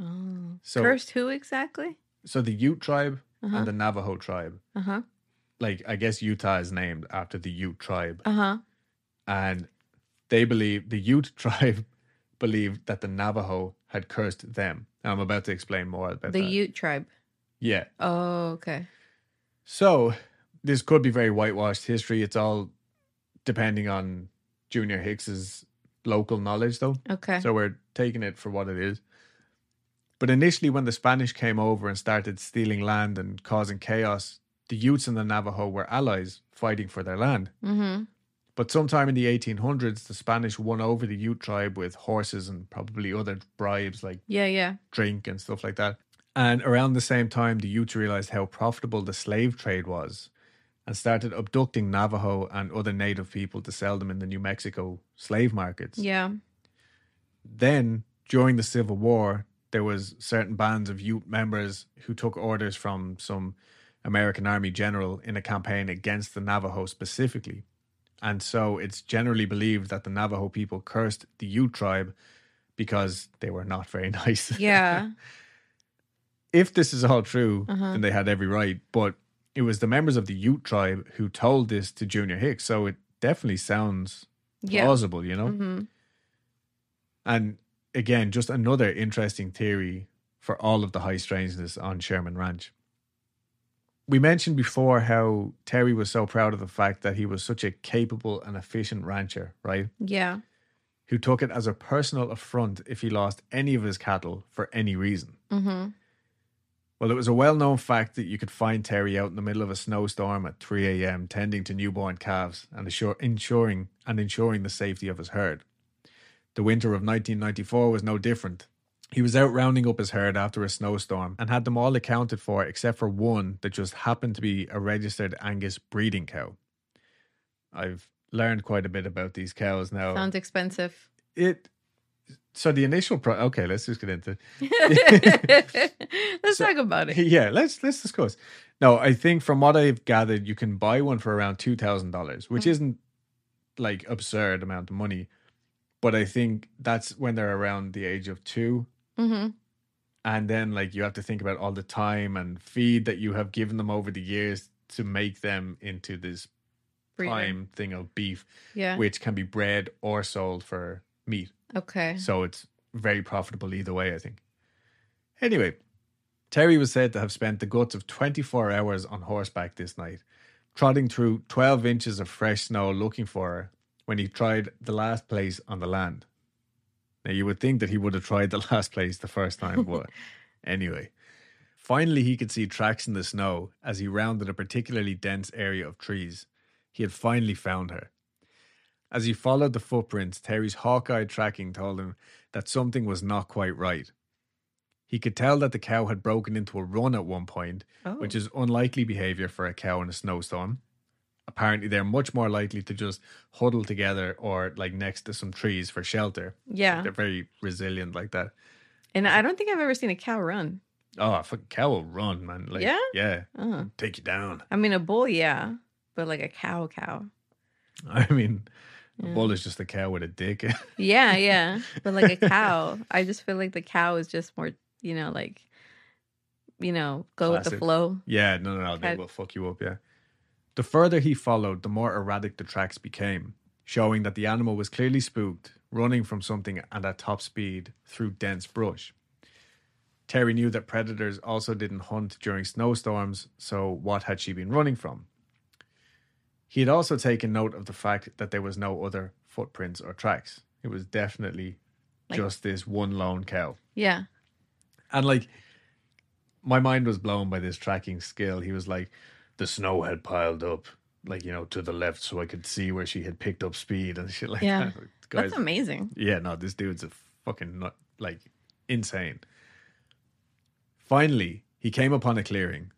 Oh. So- Cursed who exactly? So the Ute tribe Uh huh. and the Navajo tribe Uh huh. like I guess Utah is named after the Ute tribe, Uh huh. And they believe the Ute *laughs* tribe believed that the Navajo had cursed them. And I'm about to explain more about The that. Ute tribe. yeah. Oh, okay. So this could be very whitewashed history. It's all depending on Junior Hicks's local knowledge, though. Okay. So we're taking it for what it is. But initially, when the Spanish came over and started stealing land and causing chaos, the Utes and the Navajo were allies fighting for their land. mm-hmm. But sometime in the 1800s, the Spanish won over the Ute tribe with horses and probably other bribes like Yeah, yeah. drink and stuff like that. And around the same time, the Utes realized how profitable the slave trade was and started abducting Navajo and other native people to sell them in the New Mexico slave markets. Yeah. Then, during the Civil War, there was certain bands of Ute members who took orders from some American Army general in a campaign against the Navajo specifically. And so it's generally believed that the Navajo people cursed the Ute tribe because they were not very *laughs* nice. Yeah. *laughs* if this is all true, Uh-huh. then they had every right. But it was the members of the Ute tribe who told this to Junior Hicks. So it definitely sounds Yeah. plausible, you know? hmm And again, just another interesting theory for all of the high strangeness on Sherman Ranch. We mentioned before how Terry was so proud of the fact that he was such a capable and efficient rancher, right? Yeah. Who took it as a personal affront if he lost any of his cattle for any reason. Mm-hmm. Well, it was a well known fact that you could find Terry out in the middle of a snowstorm at 3 a.m. tending to newborn calves and assure, ensuring and ensuring the safety of his herd. The winter of 1994 was no different. He was out rounding up his herd after a snowstorm and had them all accounted for except for one that just happened to be a registered Angus breeding cow. I've learned quite a bit about these cows now. Sounds expensive. it so the initial pro okay, let's just get into *laughs* Let's So- talk about it. yeah, let's let's discuss. No, I think from what I've gathered, you can buy one for around two thousand dollars, which Mm. isn't like absurd amount of money. But I think that's when they're around the age of two. Mm-hmm. And then like you have to think about all the time and feed that you have given them over the years to make them into this prime thing of beef, Yeah. which can be bred or sold for meat. Okay. So it's very profitable either way, I think. Anyway, Terry was said to have spent the guts of 24 hours on horseback this night, trotting through 12 inches of fresh snow looking for her when he tried the last place on the land. Now, you would think that he would have tried the *laughs* last place the first time, but anyway. Finally, he could see tracks in the snow as he rounded a particularly dense area of trees. He had finally found her. As he followed the footprints, Terry's hawk-eyed tracking told him that something was not quite right. He could tell that the cow had broken into a run at one point, Oh. which is unlikely behavior for a cow in a snowstorm. Apparently, they're much more likely to just huddle together or like next to some trees for shelter. yeah. They're very resilient like that. And I don't think I've ever seen a cow run. Oh, a fucking cow will run, man. Like, Yeah? yeah, Oh. take you down. I mean, a bull, yeah, but like a cow, cow. *laughs* I mean, a bull is just a cow with a dick. *laughs* Yeah, yeah. But like a cow, I just feel like the cow is just more, you know, like, you know, go with the flow. Yeah, no, no, no. They will fuck you up. Yeah. The further he followed, the more erratic the tracks became, showing that the animal was clearly spooked, running from something and at top speed through dense brush. Terry knew that predators also didn't hunt during snowstorms, so what had she been running from? He had also taken note of the fact that there was no other footprints or tracks. It was definitely Like- just this one lone cow. Yeah. And like, my mind was blown by this tracking skill. He was like, the snow had piled up, like you know, to the left, so I could see where she had picked up speed and *laughs* shit like Yeah. that. Guys, That's amazing. yeah, no, this dude's a fucking nut, like insane. Finally, he came upon a clearing,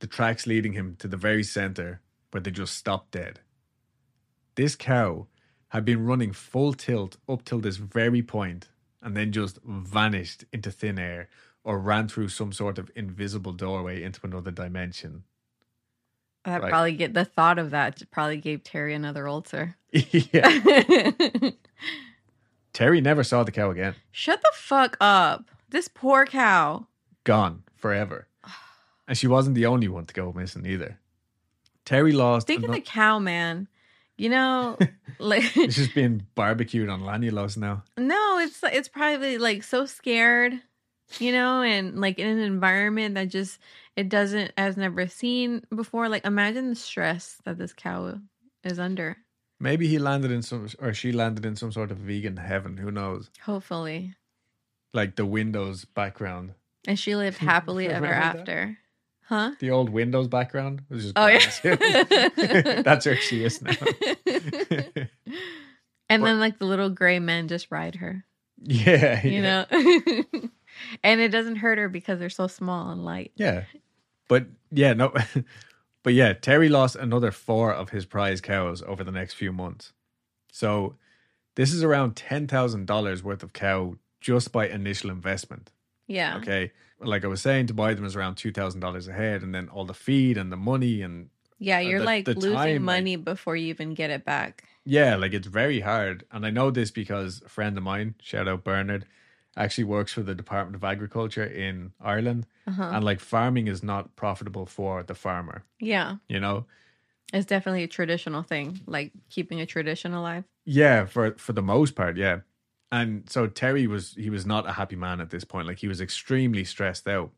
the tracks leading him to the very center where they just stopped dead. This cow had been running full tilt up till this very point and then just vanished into thin air or ran through some sort of invisible doorway into another dimension. That Right. probably get the thought of that probably gave Terry another ulcer. *laughs* *laughs* yeah. Terry never saw the cow again. Shut the fuck up. This poor cow. gone forever. *sighs* And she wasn't the only one to go missing either. Terry lost. Think of the cow, man. You know, *laughs* like it's just being barbecued on Lanulus now. no, it's it's probably like so scared, you know, and like in an environment that just it doesn't has never seen before. Like imagine the stress that this cow is under. Maybe he landed in some, or she landed in some sort of vegan heaven. Who knows? Hopefully, Like the Windows background, and she lived *laughs* happily ever Remember that? after. Huh? the old Windows background was just. Oh, yeah. *laughs* That's where she is now. *laughs* and Or- then like the little gray men just ride her, yeah, you yeah. know. And it doesn't hurt her because they're so small and light. Yeah. But yeah, no. *laughs* but yeah, Terry lost another four of his prize cows over the next few months. So this is around $10,000 worth of cow just by initial investment. Yeah. Okay. Like I was saying, to buy them is around $2,000 a head. And then all the feed and the money. And Yeah, uh, you're the- like the losing time, like- money before you even get it back. yeah, like it's very hard. And I know this because a friend of mine, shout out Bernard, actually works for the Department of Agriculture in Ireland. Uh-huh. And like farming is not profitable for the farmer, yeah. you know? It's definitely a traditional thing, like keeping a tradition alive. Yeah, for for the most part, yeah. And so Terry was he was not a happy man at this point. Like he was extremely stressed out.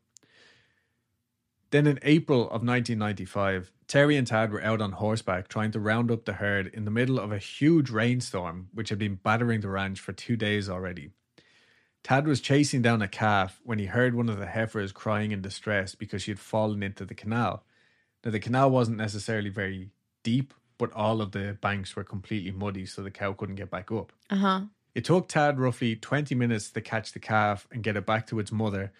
Then in April of 1995, Terry and Tad were out on horseback trying to round up the herd in the middle of a huge rainstorm which had been battering the ranch for two days already. Tad was chasing down a calf when he heard one of the heifers crying in distress because she had fallen into the canal. Now, the canal wasn't necessarily very deep, but all of the banks were completely muddy, so the cow couldn't get back up. Uh huh. It took Tad roughly 20 minutes to catch the calf and get it back to its mother,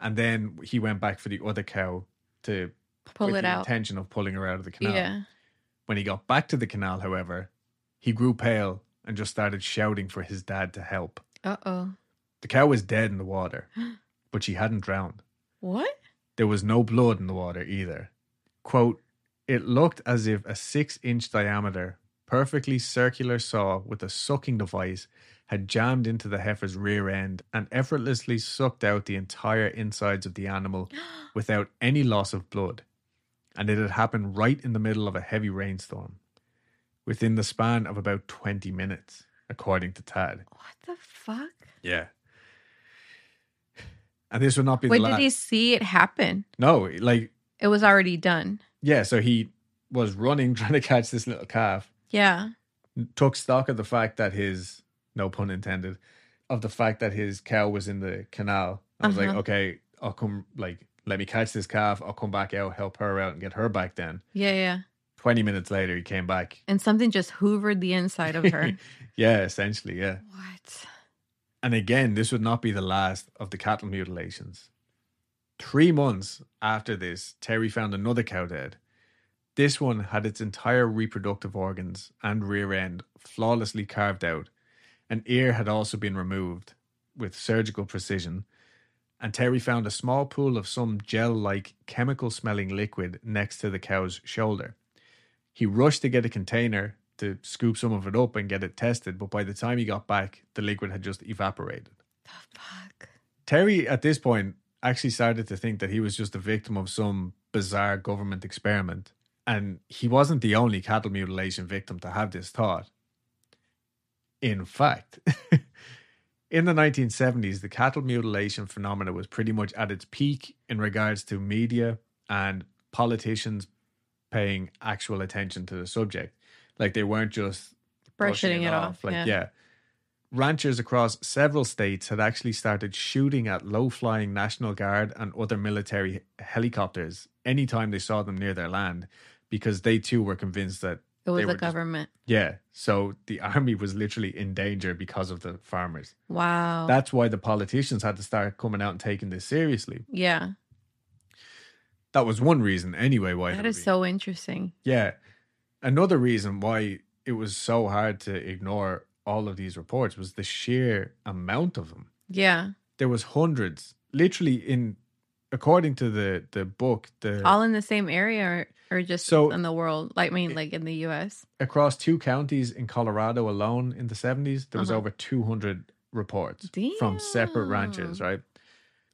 and then he went back for the other cow to Pull with it the out. intention of pulling her out of the canal. Yeah. When he got back to the canal, however, he grew pale and just started shouting for his dad to help. Uh oh. The cow was dead in the water, *gasps* but she hadn't drowned. What? There was no blood in the water either. Quote, it looked as if a six inch diameter, perfectly circular saw with a sucking device had jammed into the heifer's rear end and effortlessly sucked out the entire insides of the animal *gasps* without any loss of blood. And it had happened right in the middle of a heavy rainstorm, within the span of about 20 minutes, according to Tad. What the fuck? Yeah. And this would not be Wait, the last. did he see it happen? No, like It was already done. Yeah, so he was running *laughs* trying to catch this little calf, Yeah. took stock of the fact that his, no pun intended, of the fact that his cow was in the canal. I was like, Uh-huh. okay, I'll come, like, let me catch this calf. I'll come back out, help her out, and get her back then. Yeah, yeah. 20 minutes later, he came back. And something just hoovered the inside of her. *laughs* Yeah, essentially, yeah. what? And again, this would not be the last of the cattle mutilations. Three months after this, Terry found another cow dead. This one had its entire reproductive organs and rear end flawlessly carved out. An ear had also been removed with surgical precision. And Terry found a small pool of some gel like chemical smelling liquid next to the cow's shoulder. He rushed to get a container to scoop some of it up and get it tested, but by the time he got back, the liquid had just evaporated. The fuck? Terry, at this point, actually started to think that he was just a victim of some bizarre government experiment. And he wasn't the only cattle mutilation victim to have this thought. In fact, *laughs* in the 1970s, the cattle mutilation phenomena was pretty much at its peak in regards to media and politicians paying actual attention to the subject. Like they weren't just Brushing it off. Like, yeah. yeah. Ranchers across several states had actually started shooting at low flying National Guard and other military helicopters anytime they saw them near their land because they too were convinced that, It was the were just- government. yeah, so the army was literally in danger because of the farmers. Wow. That's why the politicians had to start coming out and taking this seriously. yeah. That was one reason, anyway, why. it That is so interesting. Yeah. Another reason why it was so hard to ignore all of these reports was the sheer amount of them. Yeah. There was hundreds, literally in according to the the book, the All in the same area or, or just So- in the world? Like, I mean, like in the US? across two counties in Colorado alone in the 70s, there was Uh-huh. over 200 reports from separate ranches, right?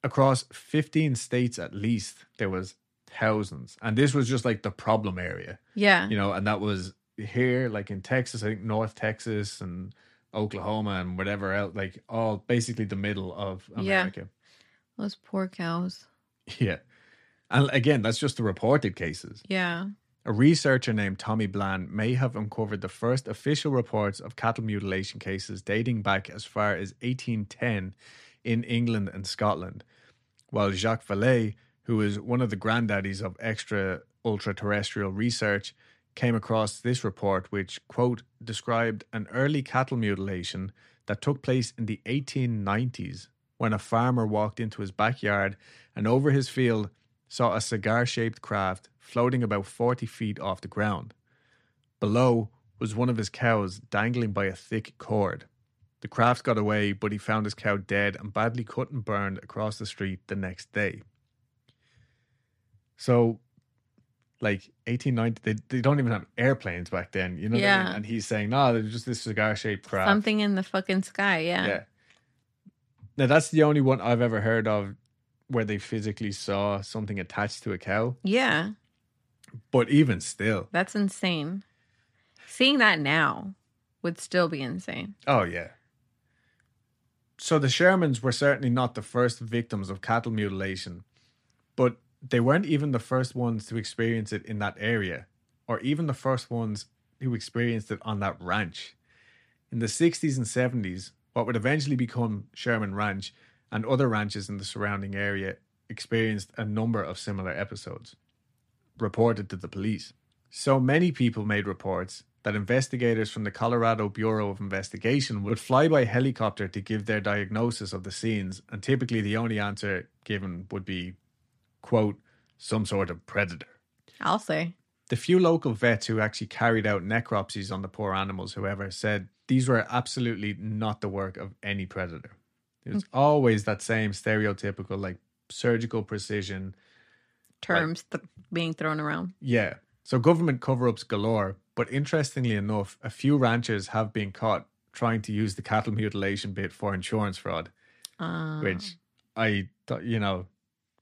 Across 15 states at least, there was thousands. And this was just like the problem area. Yeah. you know, and that was here, like in Texas, I think North Texas and Oklahoma and whatever else, like all basically the middle of Yeah. America. Those poor cows. Yeah. And again, that's just the reported cases. Yeah. A researcher named Tommy Blann may have uncovered the first official reports of cattle mutilation cases dating back as far as 1810 in England and Scotland, while Jacques Vallée, who is one of the granddaddies of extra ultra terrestrial research, came across this report, which, quote, described an early cattle mutilation that took place in the 1890s when a farmer walked into his backyard and over his field saw a cigar shaped craft floating about 40 feet off the ground. Below was one of his cows dangling by a thick cord. The craft got away, but he found his cow dead and badly cut and burned across the street the next day. So, like 1890, they, they don't even have airplanes back then, you know what I mean? Yeah. And he's saying, no, they're just this cigar shaped craft. Something in the fucking sky. Yeah. Yeah. Now that's the only one I've ever heard of where they physically saw something attached to a cow. Yeah. But even still, That's insane. Seeing that now would still be insane. oh yeah. So the Shermans were certainly not the first victims of cattle mutilation, but they weren't even the first ones to experience it in that area, or even the first ones who experienced it on that ranch. In the 60s and 70s, what would eventually become Sherman Ranch and other ranches in the surrounding area experienced a number of similar episodes, reported to the police. So many people made reports that investigators from the Colorado Bureau of Investigation would fly by helicopter to give their diagnosis of the scenes, and typically the only answer given would be, quote, some sort of predator. I'll say. The few local vets who actually carried out necropsies on the poor animals, however, said these were absolutely not the work of any predator. It was always that same stereotypical, like surgical precision. Terms th- being thrown around. Yeah. So government cover ups galore. But interestingly enough, a few ranchers have been caught trying to use the cattle mutilation bit for insurance fraud, Uh, which I thought, you know,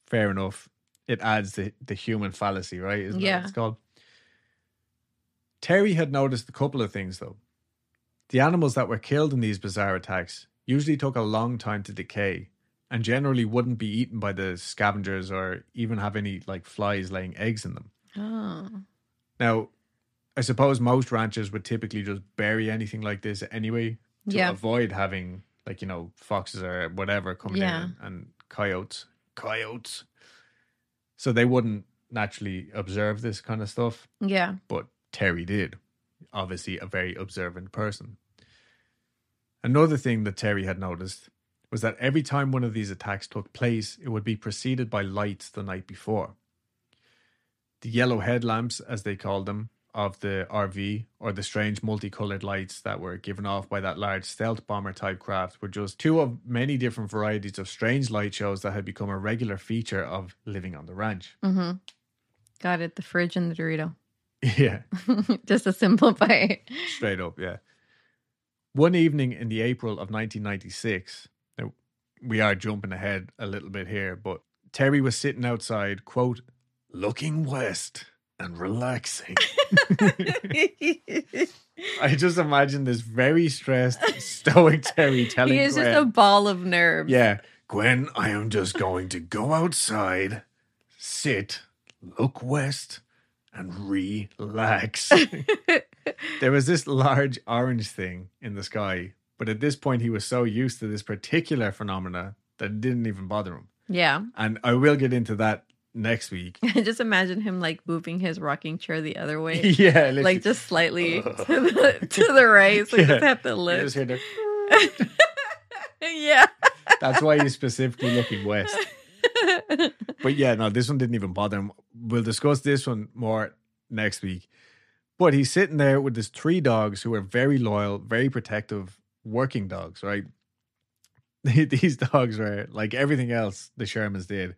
fair enough. It adds the, the human fallacy, right? Isn't that Yeah. what it's called? Terry had noticed a couple of things though. The animals that were killed in these bizarre attacks usually took a long time to decay and generally wouldn't be eaten by the scavengers or even have any like flies laying eggs in them. oh. Now, I suppose most ranchers would typically just bury anything like this anyway to Yeah. avoid having like, you know, foxes or whatever coming Yeah. in and coyotes. Coyotes. So they wouldn't naturally observe this kind of stuff, Yeah. but Terry did. Obviously, a very observant person. Another thing that Terry had noticed was that every time one of these attacks took place, it would be preceded by lights the night before. The yellow headlamps, as they called them, of the RV, or the strange multicolored lights that were given off by that large stealth bomber type craft, were just two of many different varieties of strange light shows that had become a regular feature of living on the ranch. Mm-hmm. Got it. The fridge and the Dorito. *laughs* yeah. *laughs* Just to simplify it. Straight up, yeah. One evening in the April of 1996, now we are jumping ahead a little bit here, but Terry was sitting outside, quote, looking west and relaxing. *laughs* I just imagine this very stressed, *laughs* stoic Terry telling he is Gwen, just a ball of nerves. yeah, Gwen, I am just going to go outside, sit, look west, and relax. *laughs* there was this large orange thing in the sky, but at this point he was so used to this particular phenomena that it didn't even bother him. Yeah. And I will get into that next week. *laughs* just imagine him like moving his rocking chair the other way. *laughs* yeah, literally. like just slightly *laughs* to the, to the right. So you Yeah. just have to lift. yeah. That's why he's specifically looking west. But yeah, no, this one didn't even bother him. We'll discuss this one more next week. But he's sitting there with his three dogs who are very loyal, very protective, working dogs, right? These dogs were like everything else the Shermans did,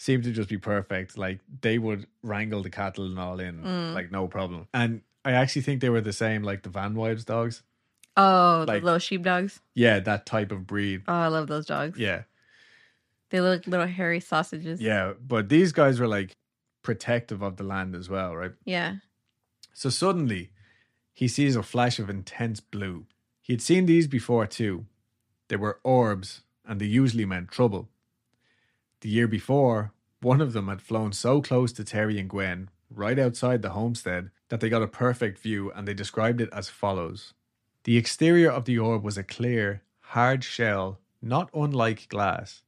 seemed to just be perfect. Like they would wrangle the cattle and all in, Mm. like no problem. And I actually think they were the same like the Van Wives dogs. Oh, Like- the little sheepdogs. Yeah, that type of breed. Oh, I love those dogs. Yeah. They look like little hairy sausages. Yeah. But these guys were like protective of the land as well, right? Yeah. So suddenly, he sees a flash of intense blue. He had seen these before too. They were orbs, and they usually meant trouble. The year before, one of them had flown so close to Terry and Gwen, right outside the homestead, that they got a perfect view and they described it as follows. The exterior of the orb was a clear, hard shell, not unlike glass.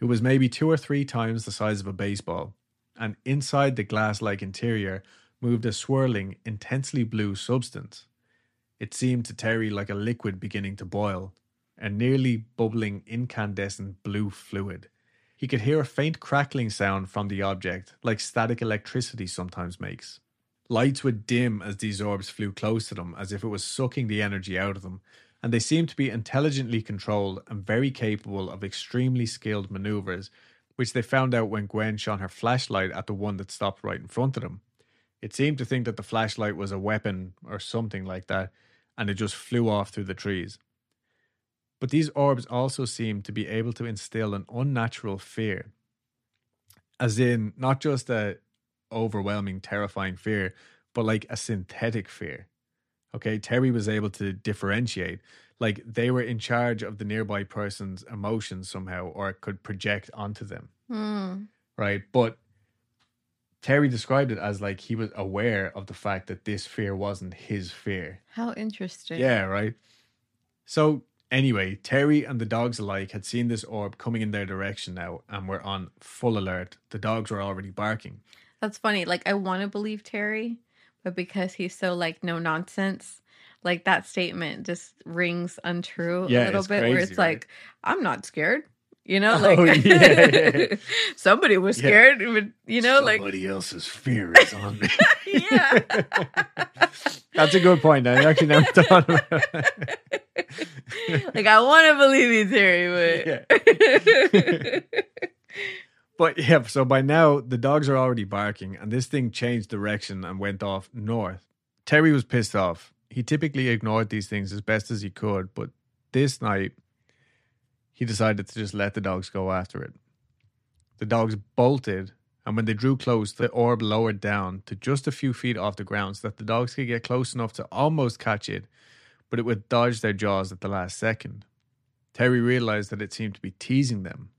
It was maybe two or three times the size of a baseball, and inside the glass like interior moved a swirling, intensely blue substance. It seemed to Terry like a liquid beginning to boil, a nearly bubbling, incandescent blue fluid. He could hear a faint crackling sound from the object, like static electricity sometimes makes. Lights would dim as these orbs flew close to them, as if it was sucking the energy out of them, and they seemed to be intelligently controlled and very capable of extremely skilled maneuvers, which they found out when Gwen shone her flashlight at the one that stopped right in front of them. It seemed to think that the flashlight was a weapon or something like that, and it just flew off through the trees. But these orbs also seem to be able to instill an unnatural fear. As in, not just a overwhelming, terrifying fear, but like a synthetic fear. Okay, Terry was able to differentiate. Like they were in charge of the nearby person's emotions somehow, or could project onto them Hmm. right? But Terry described it as like he was aware of the fact that this fear wasn't his fear. How interesting. Yeah, right. So anyway, Terry and the dogs alike had seen this orb coming in their direction now and were on full alert. The dogs were already barking. That's funny. Like I want to believe Terry, but because he's so like no nonsense, like that statement just rings untrue Yeah, a little bit where it's right? like, I'm not scared. You know, Oh, like yeah, yeah. *laughs* somebody was Yeah. scared, but you know, like Somebody else's fear is on me. *laughs* yeah. *laughs* That's a good point. I actually never thought about it. like I want to believe you, Terry, but But yeah, so by now the dogs are already barking, and this thing changed direction and went off north. Terry was pissed off. He typically ignored these things as best as he could, but this night he decided to just let the dogs go after it. The dogs bolted, and when they drew close, the orb lowered down to just a few feet off the ground so that the dogs could get close enough to almost catch it, but it would dodge their jaws at the last second. Terry realized that it seemed to be teasing them.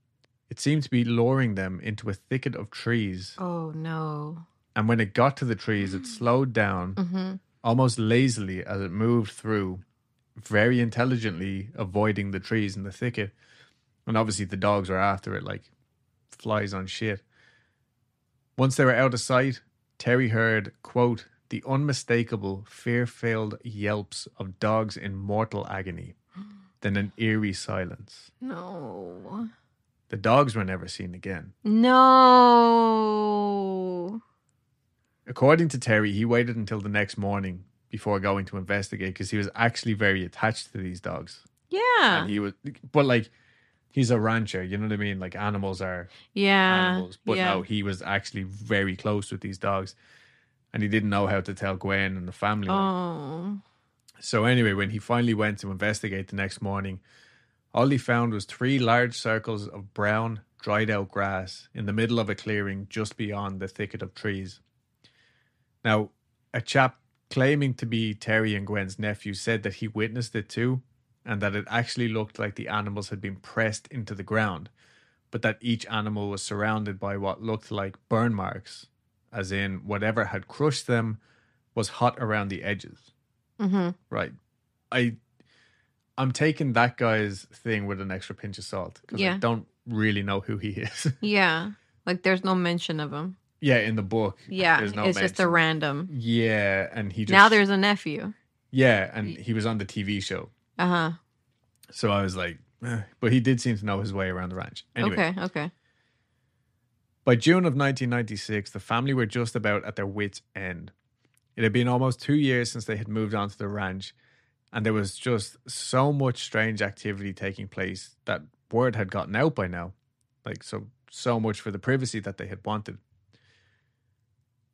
It seemed to be luring them into a thicket of trees, oh no. and when it got to the trees, it slowed down hmm almost lazily as it moved through, very intelligently avoiding the trees in the thicket. And obviously, the dogs were after it like flies on shit. Once they were out of sight, Terry heard, quote, the unmistakable, fear filled yelps of dogs in mortal agony, then an eerie silence. No. The dogs were never seen again. No. According to Terry, he waited until the next morning before going to investigate because he was actually very attached to these dogs. Yeah. And he was, but like, he's a rancher, you know what I mean? Like, animals are yeah. animals. But yeah. no, he was actually very close with these dogs. And he didn't know how to tell Gwen and the family. Oh. So, anyway, when he finally went to investigate the next morning, all he found was three large circles of brown, dried out grass in the middle of a clearing just beyond the thicket of trees. Now, a chap claiming to be Terry and Gwen's nephew said that he witnessed it too, and that it actually looked like the animals had been pressed into the ground, but that each animal was surrounded by what looked like burn marks, as in whatever had crushed them was hot around the edges. hmm Right. I I'm taking that guy's thing with an extra pinch of salt because I don't really know who he *laughs* is. Yeah. Like there's no mention of him. yeah, in the book. Yeah. there's no mention. it's just a random. Yeah, and he just Now there's a nephew. yeah, and he was on the TV show, Uh huh. so I was like, eh. but he did seem to know his way around the ranch. Anyway, Okay. Okay. by June of 1996, the family were just about at their wits' end. It had been almost two years since they had moved onto the ranch, and there was just so much strange activity taking place that word had gotten out by now. Like, so, so much for the privacy that they had wanted.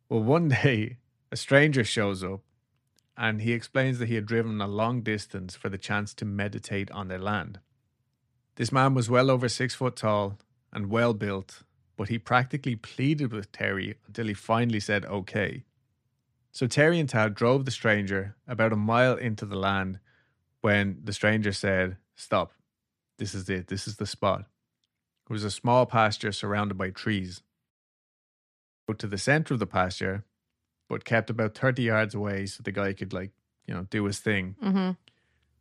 Well, one *laughs* day, a stranger shows up and he explains that he had driven a long distance for the chance to meditate on their land. This man was well over six foot tall and well built, but he practically pleaded with Terry until he finally said okay. So Terry and Tad drove the stranger about a mile into the land when the stranger said, Stop. This is it. This is the spot. It was a small pasture surrounded by trees. Go to the center of the pasture, but kept about 30 yards away so the guy could, like, you know, do his thing. Mm-hmm.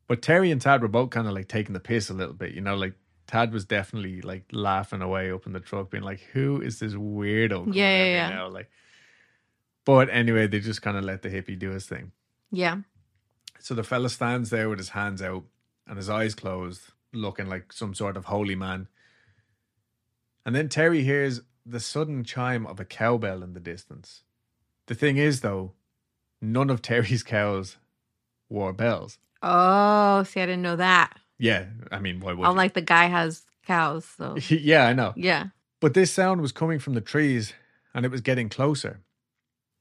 But Terry and Tad were both kind of like taking the piss a little bit, you know, like Tad was definitely like laughing away up in the truck, being like, "Who is this weirdo?" Yeah, yeah, yeah. Like, but anyway, they just kind of let the hippie do his thing. Yeah. So the fella stands there with his hands out and his eyes closed, looking like some sort of holy man. And then Terry hears the sudden chime of a cowbell in the distance. The thing is, though, none of Terry's cows wore bells. Oh, see, I didn't know that. Yeah, I mean, why would I'm you? like the guy has cows, so *laughs* yeah, I know. yeah. But this sound was coming from the trees and it was getting closer.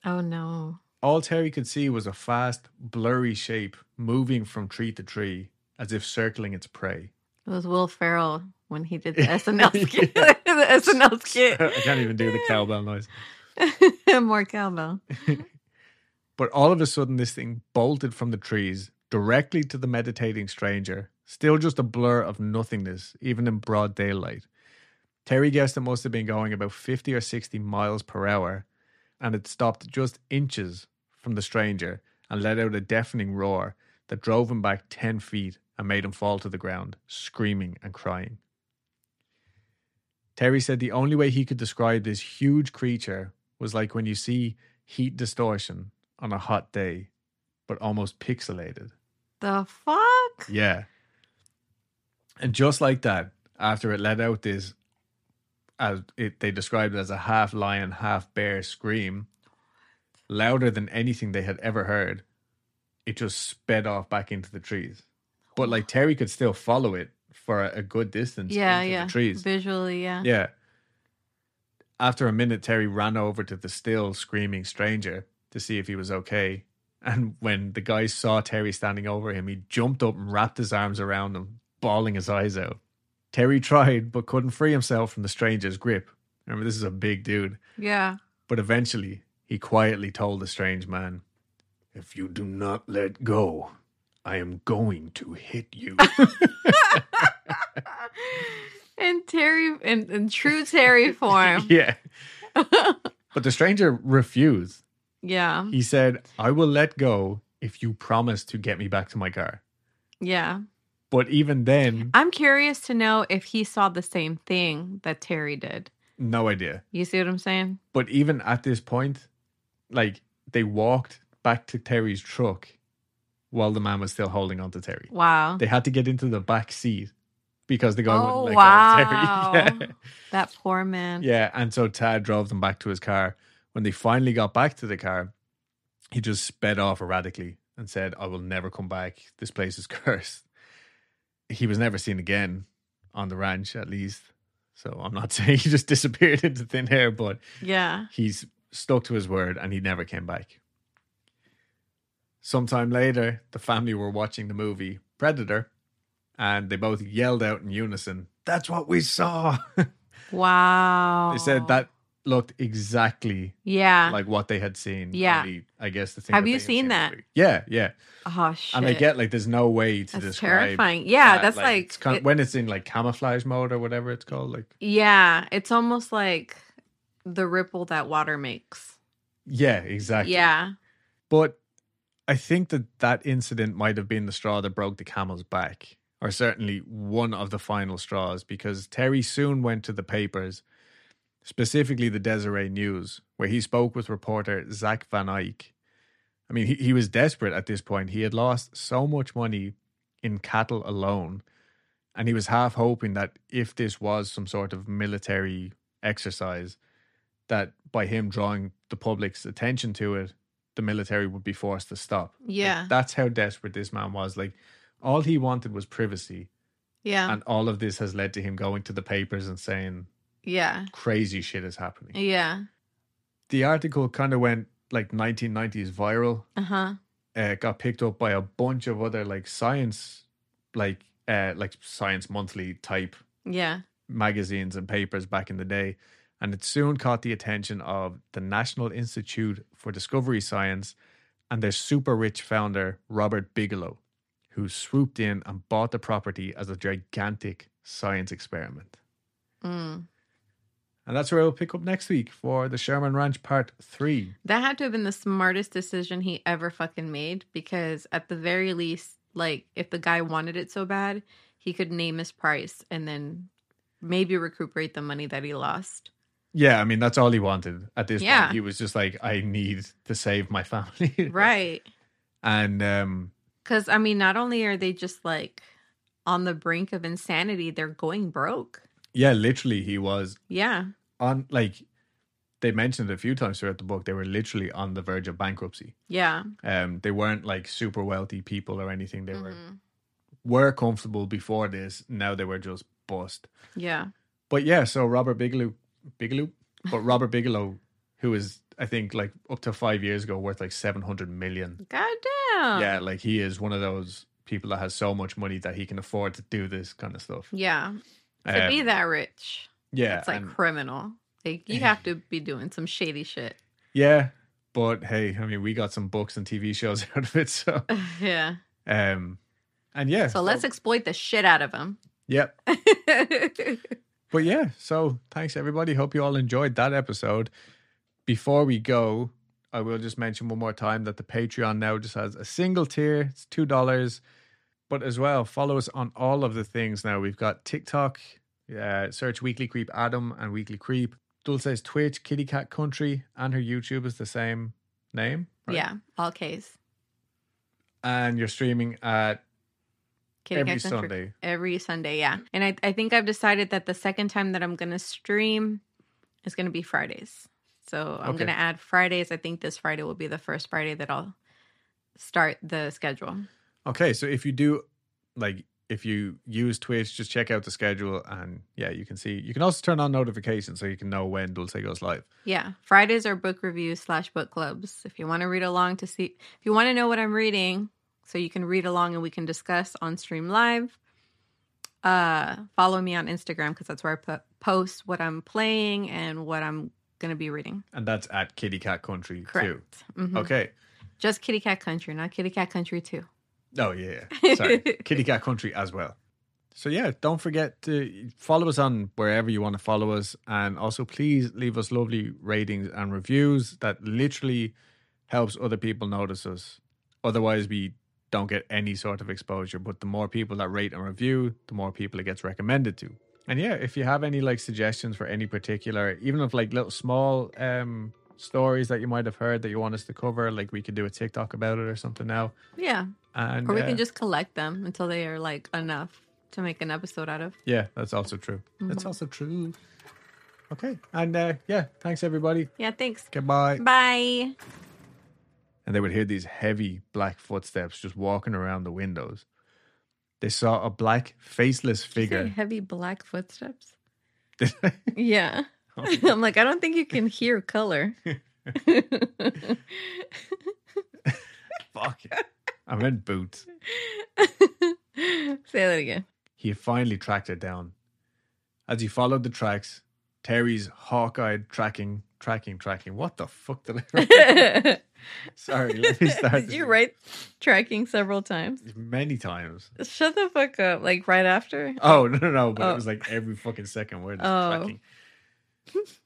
Oh no. All Terry could see was a fast, blurry shape moving from tree to tree as if circling its prey. It was Will Ferrell when he did the *laughs* SNL skit. *laughs* the SNL skit. I can't even do the cowbell noise. *laughs* More cowbell. *laughs* But all of a sudden, this thing bolted from the trees directly to the meditating stranger, still just a blur of nothingness, even in broad daylight. Terry guessed it must have been going about 50 or 60 miles per hour, and it stopped just inches from the stranger and let out a deafening roar that drove him back 10 feet and made him fall to the ground, screaming and crying. Terry said the only way he could describe this huge creature was like when you see heat distortion on a hot day, but almost pixelated. The fuck? Yeah. And just like that, after it let out this, as it they described it as a half lion, half bear scream, louder than anything they had ever heard, it just sped off back into the trees. But like Terry could still follow it for a, a good distance Yeah, into yeah. the trees. Visually, yeah. Yeah. After a minute, Terry ran over to the still screaming stranger to see if he was okay. And when the guy saw Terry standing over him, he jumped up and wrapped his arms around him, bawling his eyes out. Terry tried, but couldn't free himself from the stranger's grip. Remember, this is a big dude. Yeah. But eventually, he quietly told the strange man, If you do not let go, I am going to hit you. *laughs* *laughs* *laughs* And Terry, in, in true Terry *laughs* form. *laughs* yeah. *laughs* But the stranger refused. yeah. He said, I will let go if you promise to get me back to my car. Yeah. But even then, I'm curious to know if he saw the same thing that Terry did. no idea. You see what I'm saying? But even at this point, like they walked back to Terry's truck while the man was still holding on to Terry. Wow. They had to get into the back seat because the guy Oh, wouldn't let wow. go of Terry. *laughs* That poor man. Yeah. yeah. And so Tad drove them back to his car. When they finally got back to the car, he just sped off erratically and said, I will never come back. This place is *laughs* cursed. He was never seen again on the ranch, at least. So I'm not *laughs* saying he just disappeared into thin air, but Yeah. he's stuck to his word and he never came back. Sometime later, the family were watching the movie Predator and they both yelled out in unison, That's what we saw. *laughs* Wow. they said that looked exactly Yeah. like what they had seen. Yeah. only, I guess the thing. Have you had seen that? Yeah, yeah. oh shit. And I get like there's no way to that's describe. terrifying. Yeah, that. that's like, it's kind it- when it's in like camouflage mode or whatever it's called. Like yeah, it's almost like the ripple that water makes. yeah, exactly. Yeah. But I think that that incident might have been the straw that broke the camel's back, or certainly one of the final straws, because Terry soon went to the papers, specifically the Deseret News, where he spoke with reporter Zach Van Eyck. I mean, he, he was desperate at this point. He had lost so much money in cattle alone, and he was half hoping that if this was some sort of military exercise, that by him drawing the public's attention to it, the military would be forced to stop. Like, Yeah. that's how desperate this man was. Like, all he wanted was privacy. Yeah. And all of this has led to him going to the papers and saying yeah. crazy shit is happening. Yeah. The article kind of went like 1990s viral. Uh-huh. Uh, got picked up by a bunch of other like science, like uh, like Science Monthly type Yeah. magazines and papers back in the day. And it soon caught the attention of the National Institute for Discovery Science and their super rich founder, Robert Bigelow, who swooped in and bought the property as a gigantic science experiment. Mm. And that's where we'll pick up next week for the Sherman Ranch Part 3. That had to have been the smartest decision he ever fucking made because at the very least, like if the guy wanted it so bad, he could name his price and then maybe recuperate the money that he lost. Yeah, I mean, that's all he wanted at this Yeah. point. He was just like, I need to save my family. *laughs* Right. And um, Cuz I mean, not only are they just like on the brink of insanity, they're going broke. yeah, literally, he was Yeah. on, like, they mentioned it a few times throughout the book, they were literally on the verge of bankruptcy. Yeah. Um, they weren't like super wealthy people or anything. They were Mhm. were comfortable before this. Now they were just bust. Yeah. But yeah, so Robert Bigelow, Bigelow, but Robert Bigelow, who is I think like up to five years ago worth like seven hundred million. Goddamn. Yeah, like he is one of those people that has so much money that he can afford to do this kind of stuff. Yeah. To be Um, that rich, yeah, it's like and- criminal. Like you have to be doing some shady shit. yeah. But hey, I mean, we got some books and TV shows *laughs* out of it, so *laughs* yeah. um, and yeah. So let's exploit the shit out of him. Yep. *laughs* But yeah, so thanks everybody. Hope you all enjoyed that episode. Before we go, I will just mention one more time that the Patreon now just has a single tier. It's two dollars. But as well, follow us on all of the things now. We've got TikTok, uh, search Weekly Creep Adam and Weekly Creep. Dulce's Twitch, Kitty Cat Country, and her YouTube is the same name. right? Yeah, all K's. And you're streaming at Kitty every Cat Country. Sunday. Every Sunday, yeah. And I, I think I've decided that the second time that I'm going to stream is going to be Fridays. So I'm Okay. going to add Fridays. I think this Friday will be the first Friday that I'll start the schedule. Okay, so if you do like if you use Twitch, just check out the schedule and yeah, you can see you can also turn on notifications so you can know when Dulce goes live. Yeah, Fridays are book reviews slash book clubs. If you want to read along to see, if you want to know what I'm reading, so you can read along and we can discuss on stream live. Uh, follow me on Instagram because that's where I put, post what I'm playing and what I'm gonna be reading. And that's at Kitty Cat Country Correct. too. Mhm. Okay. Just Kitty Cat Country, not Kitty Cat Country Two. Oh yeah, yeah. Sorry. *laughs* Kitty Cat Country as well. So yeah, don't forget to follow us on wherever you want to follow us, and also please leave us lovely ratings and reviews. That literally helps other people notice us. Otherwise, we don't get any sort of exposure. But the more people that rate and review, the more people it gets recommended to. And yeah, if you have any like suggestions for any particular, even of like little small um stories that you might have heard that you want us to cover, like we could do a TikTok about it or something now. Yeah, And or we uh, can just collect them until they are like enough to make an episode out of. Yeah, that's also true. That's Mm-hmm. also true. Okay. And uh, yeah, thanks everybody. Yeah, thanks. Goodbye. Bye. And they would hear these heavy black footsteps just walking around the windows. They saw a black, faceless Did you say figure. heavy black footsteps. Yeah. Oh. *laughs* I'm like, I don't think you can hear color. *laughs* Fuck. I meant boots. *laughs* Say that again. He finally tracked it down. As he followed the tracks, Terry's hawk-eyed tracking, tracking, tracking. What the fuck did I *laughs* write? Sorry, let me start. Did you write tracking several times? many times? Shut the fuck up. Like right after? Oh no no no! But Oh. it was like every fucking second word is Oh. tracking. *laughs*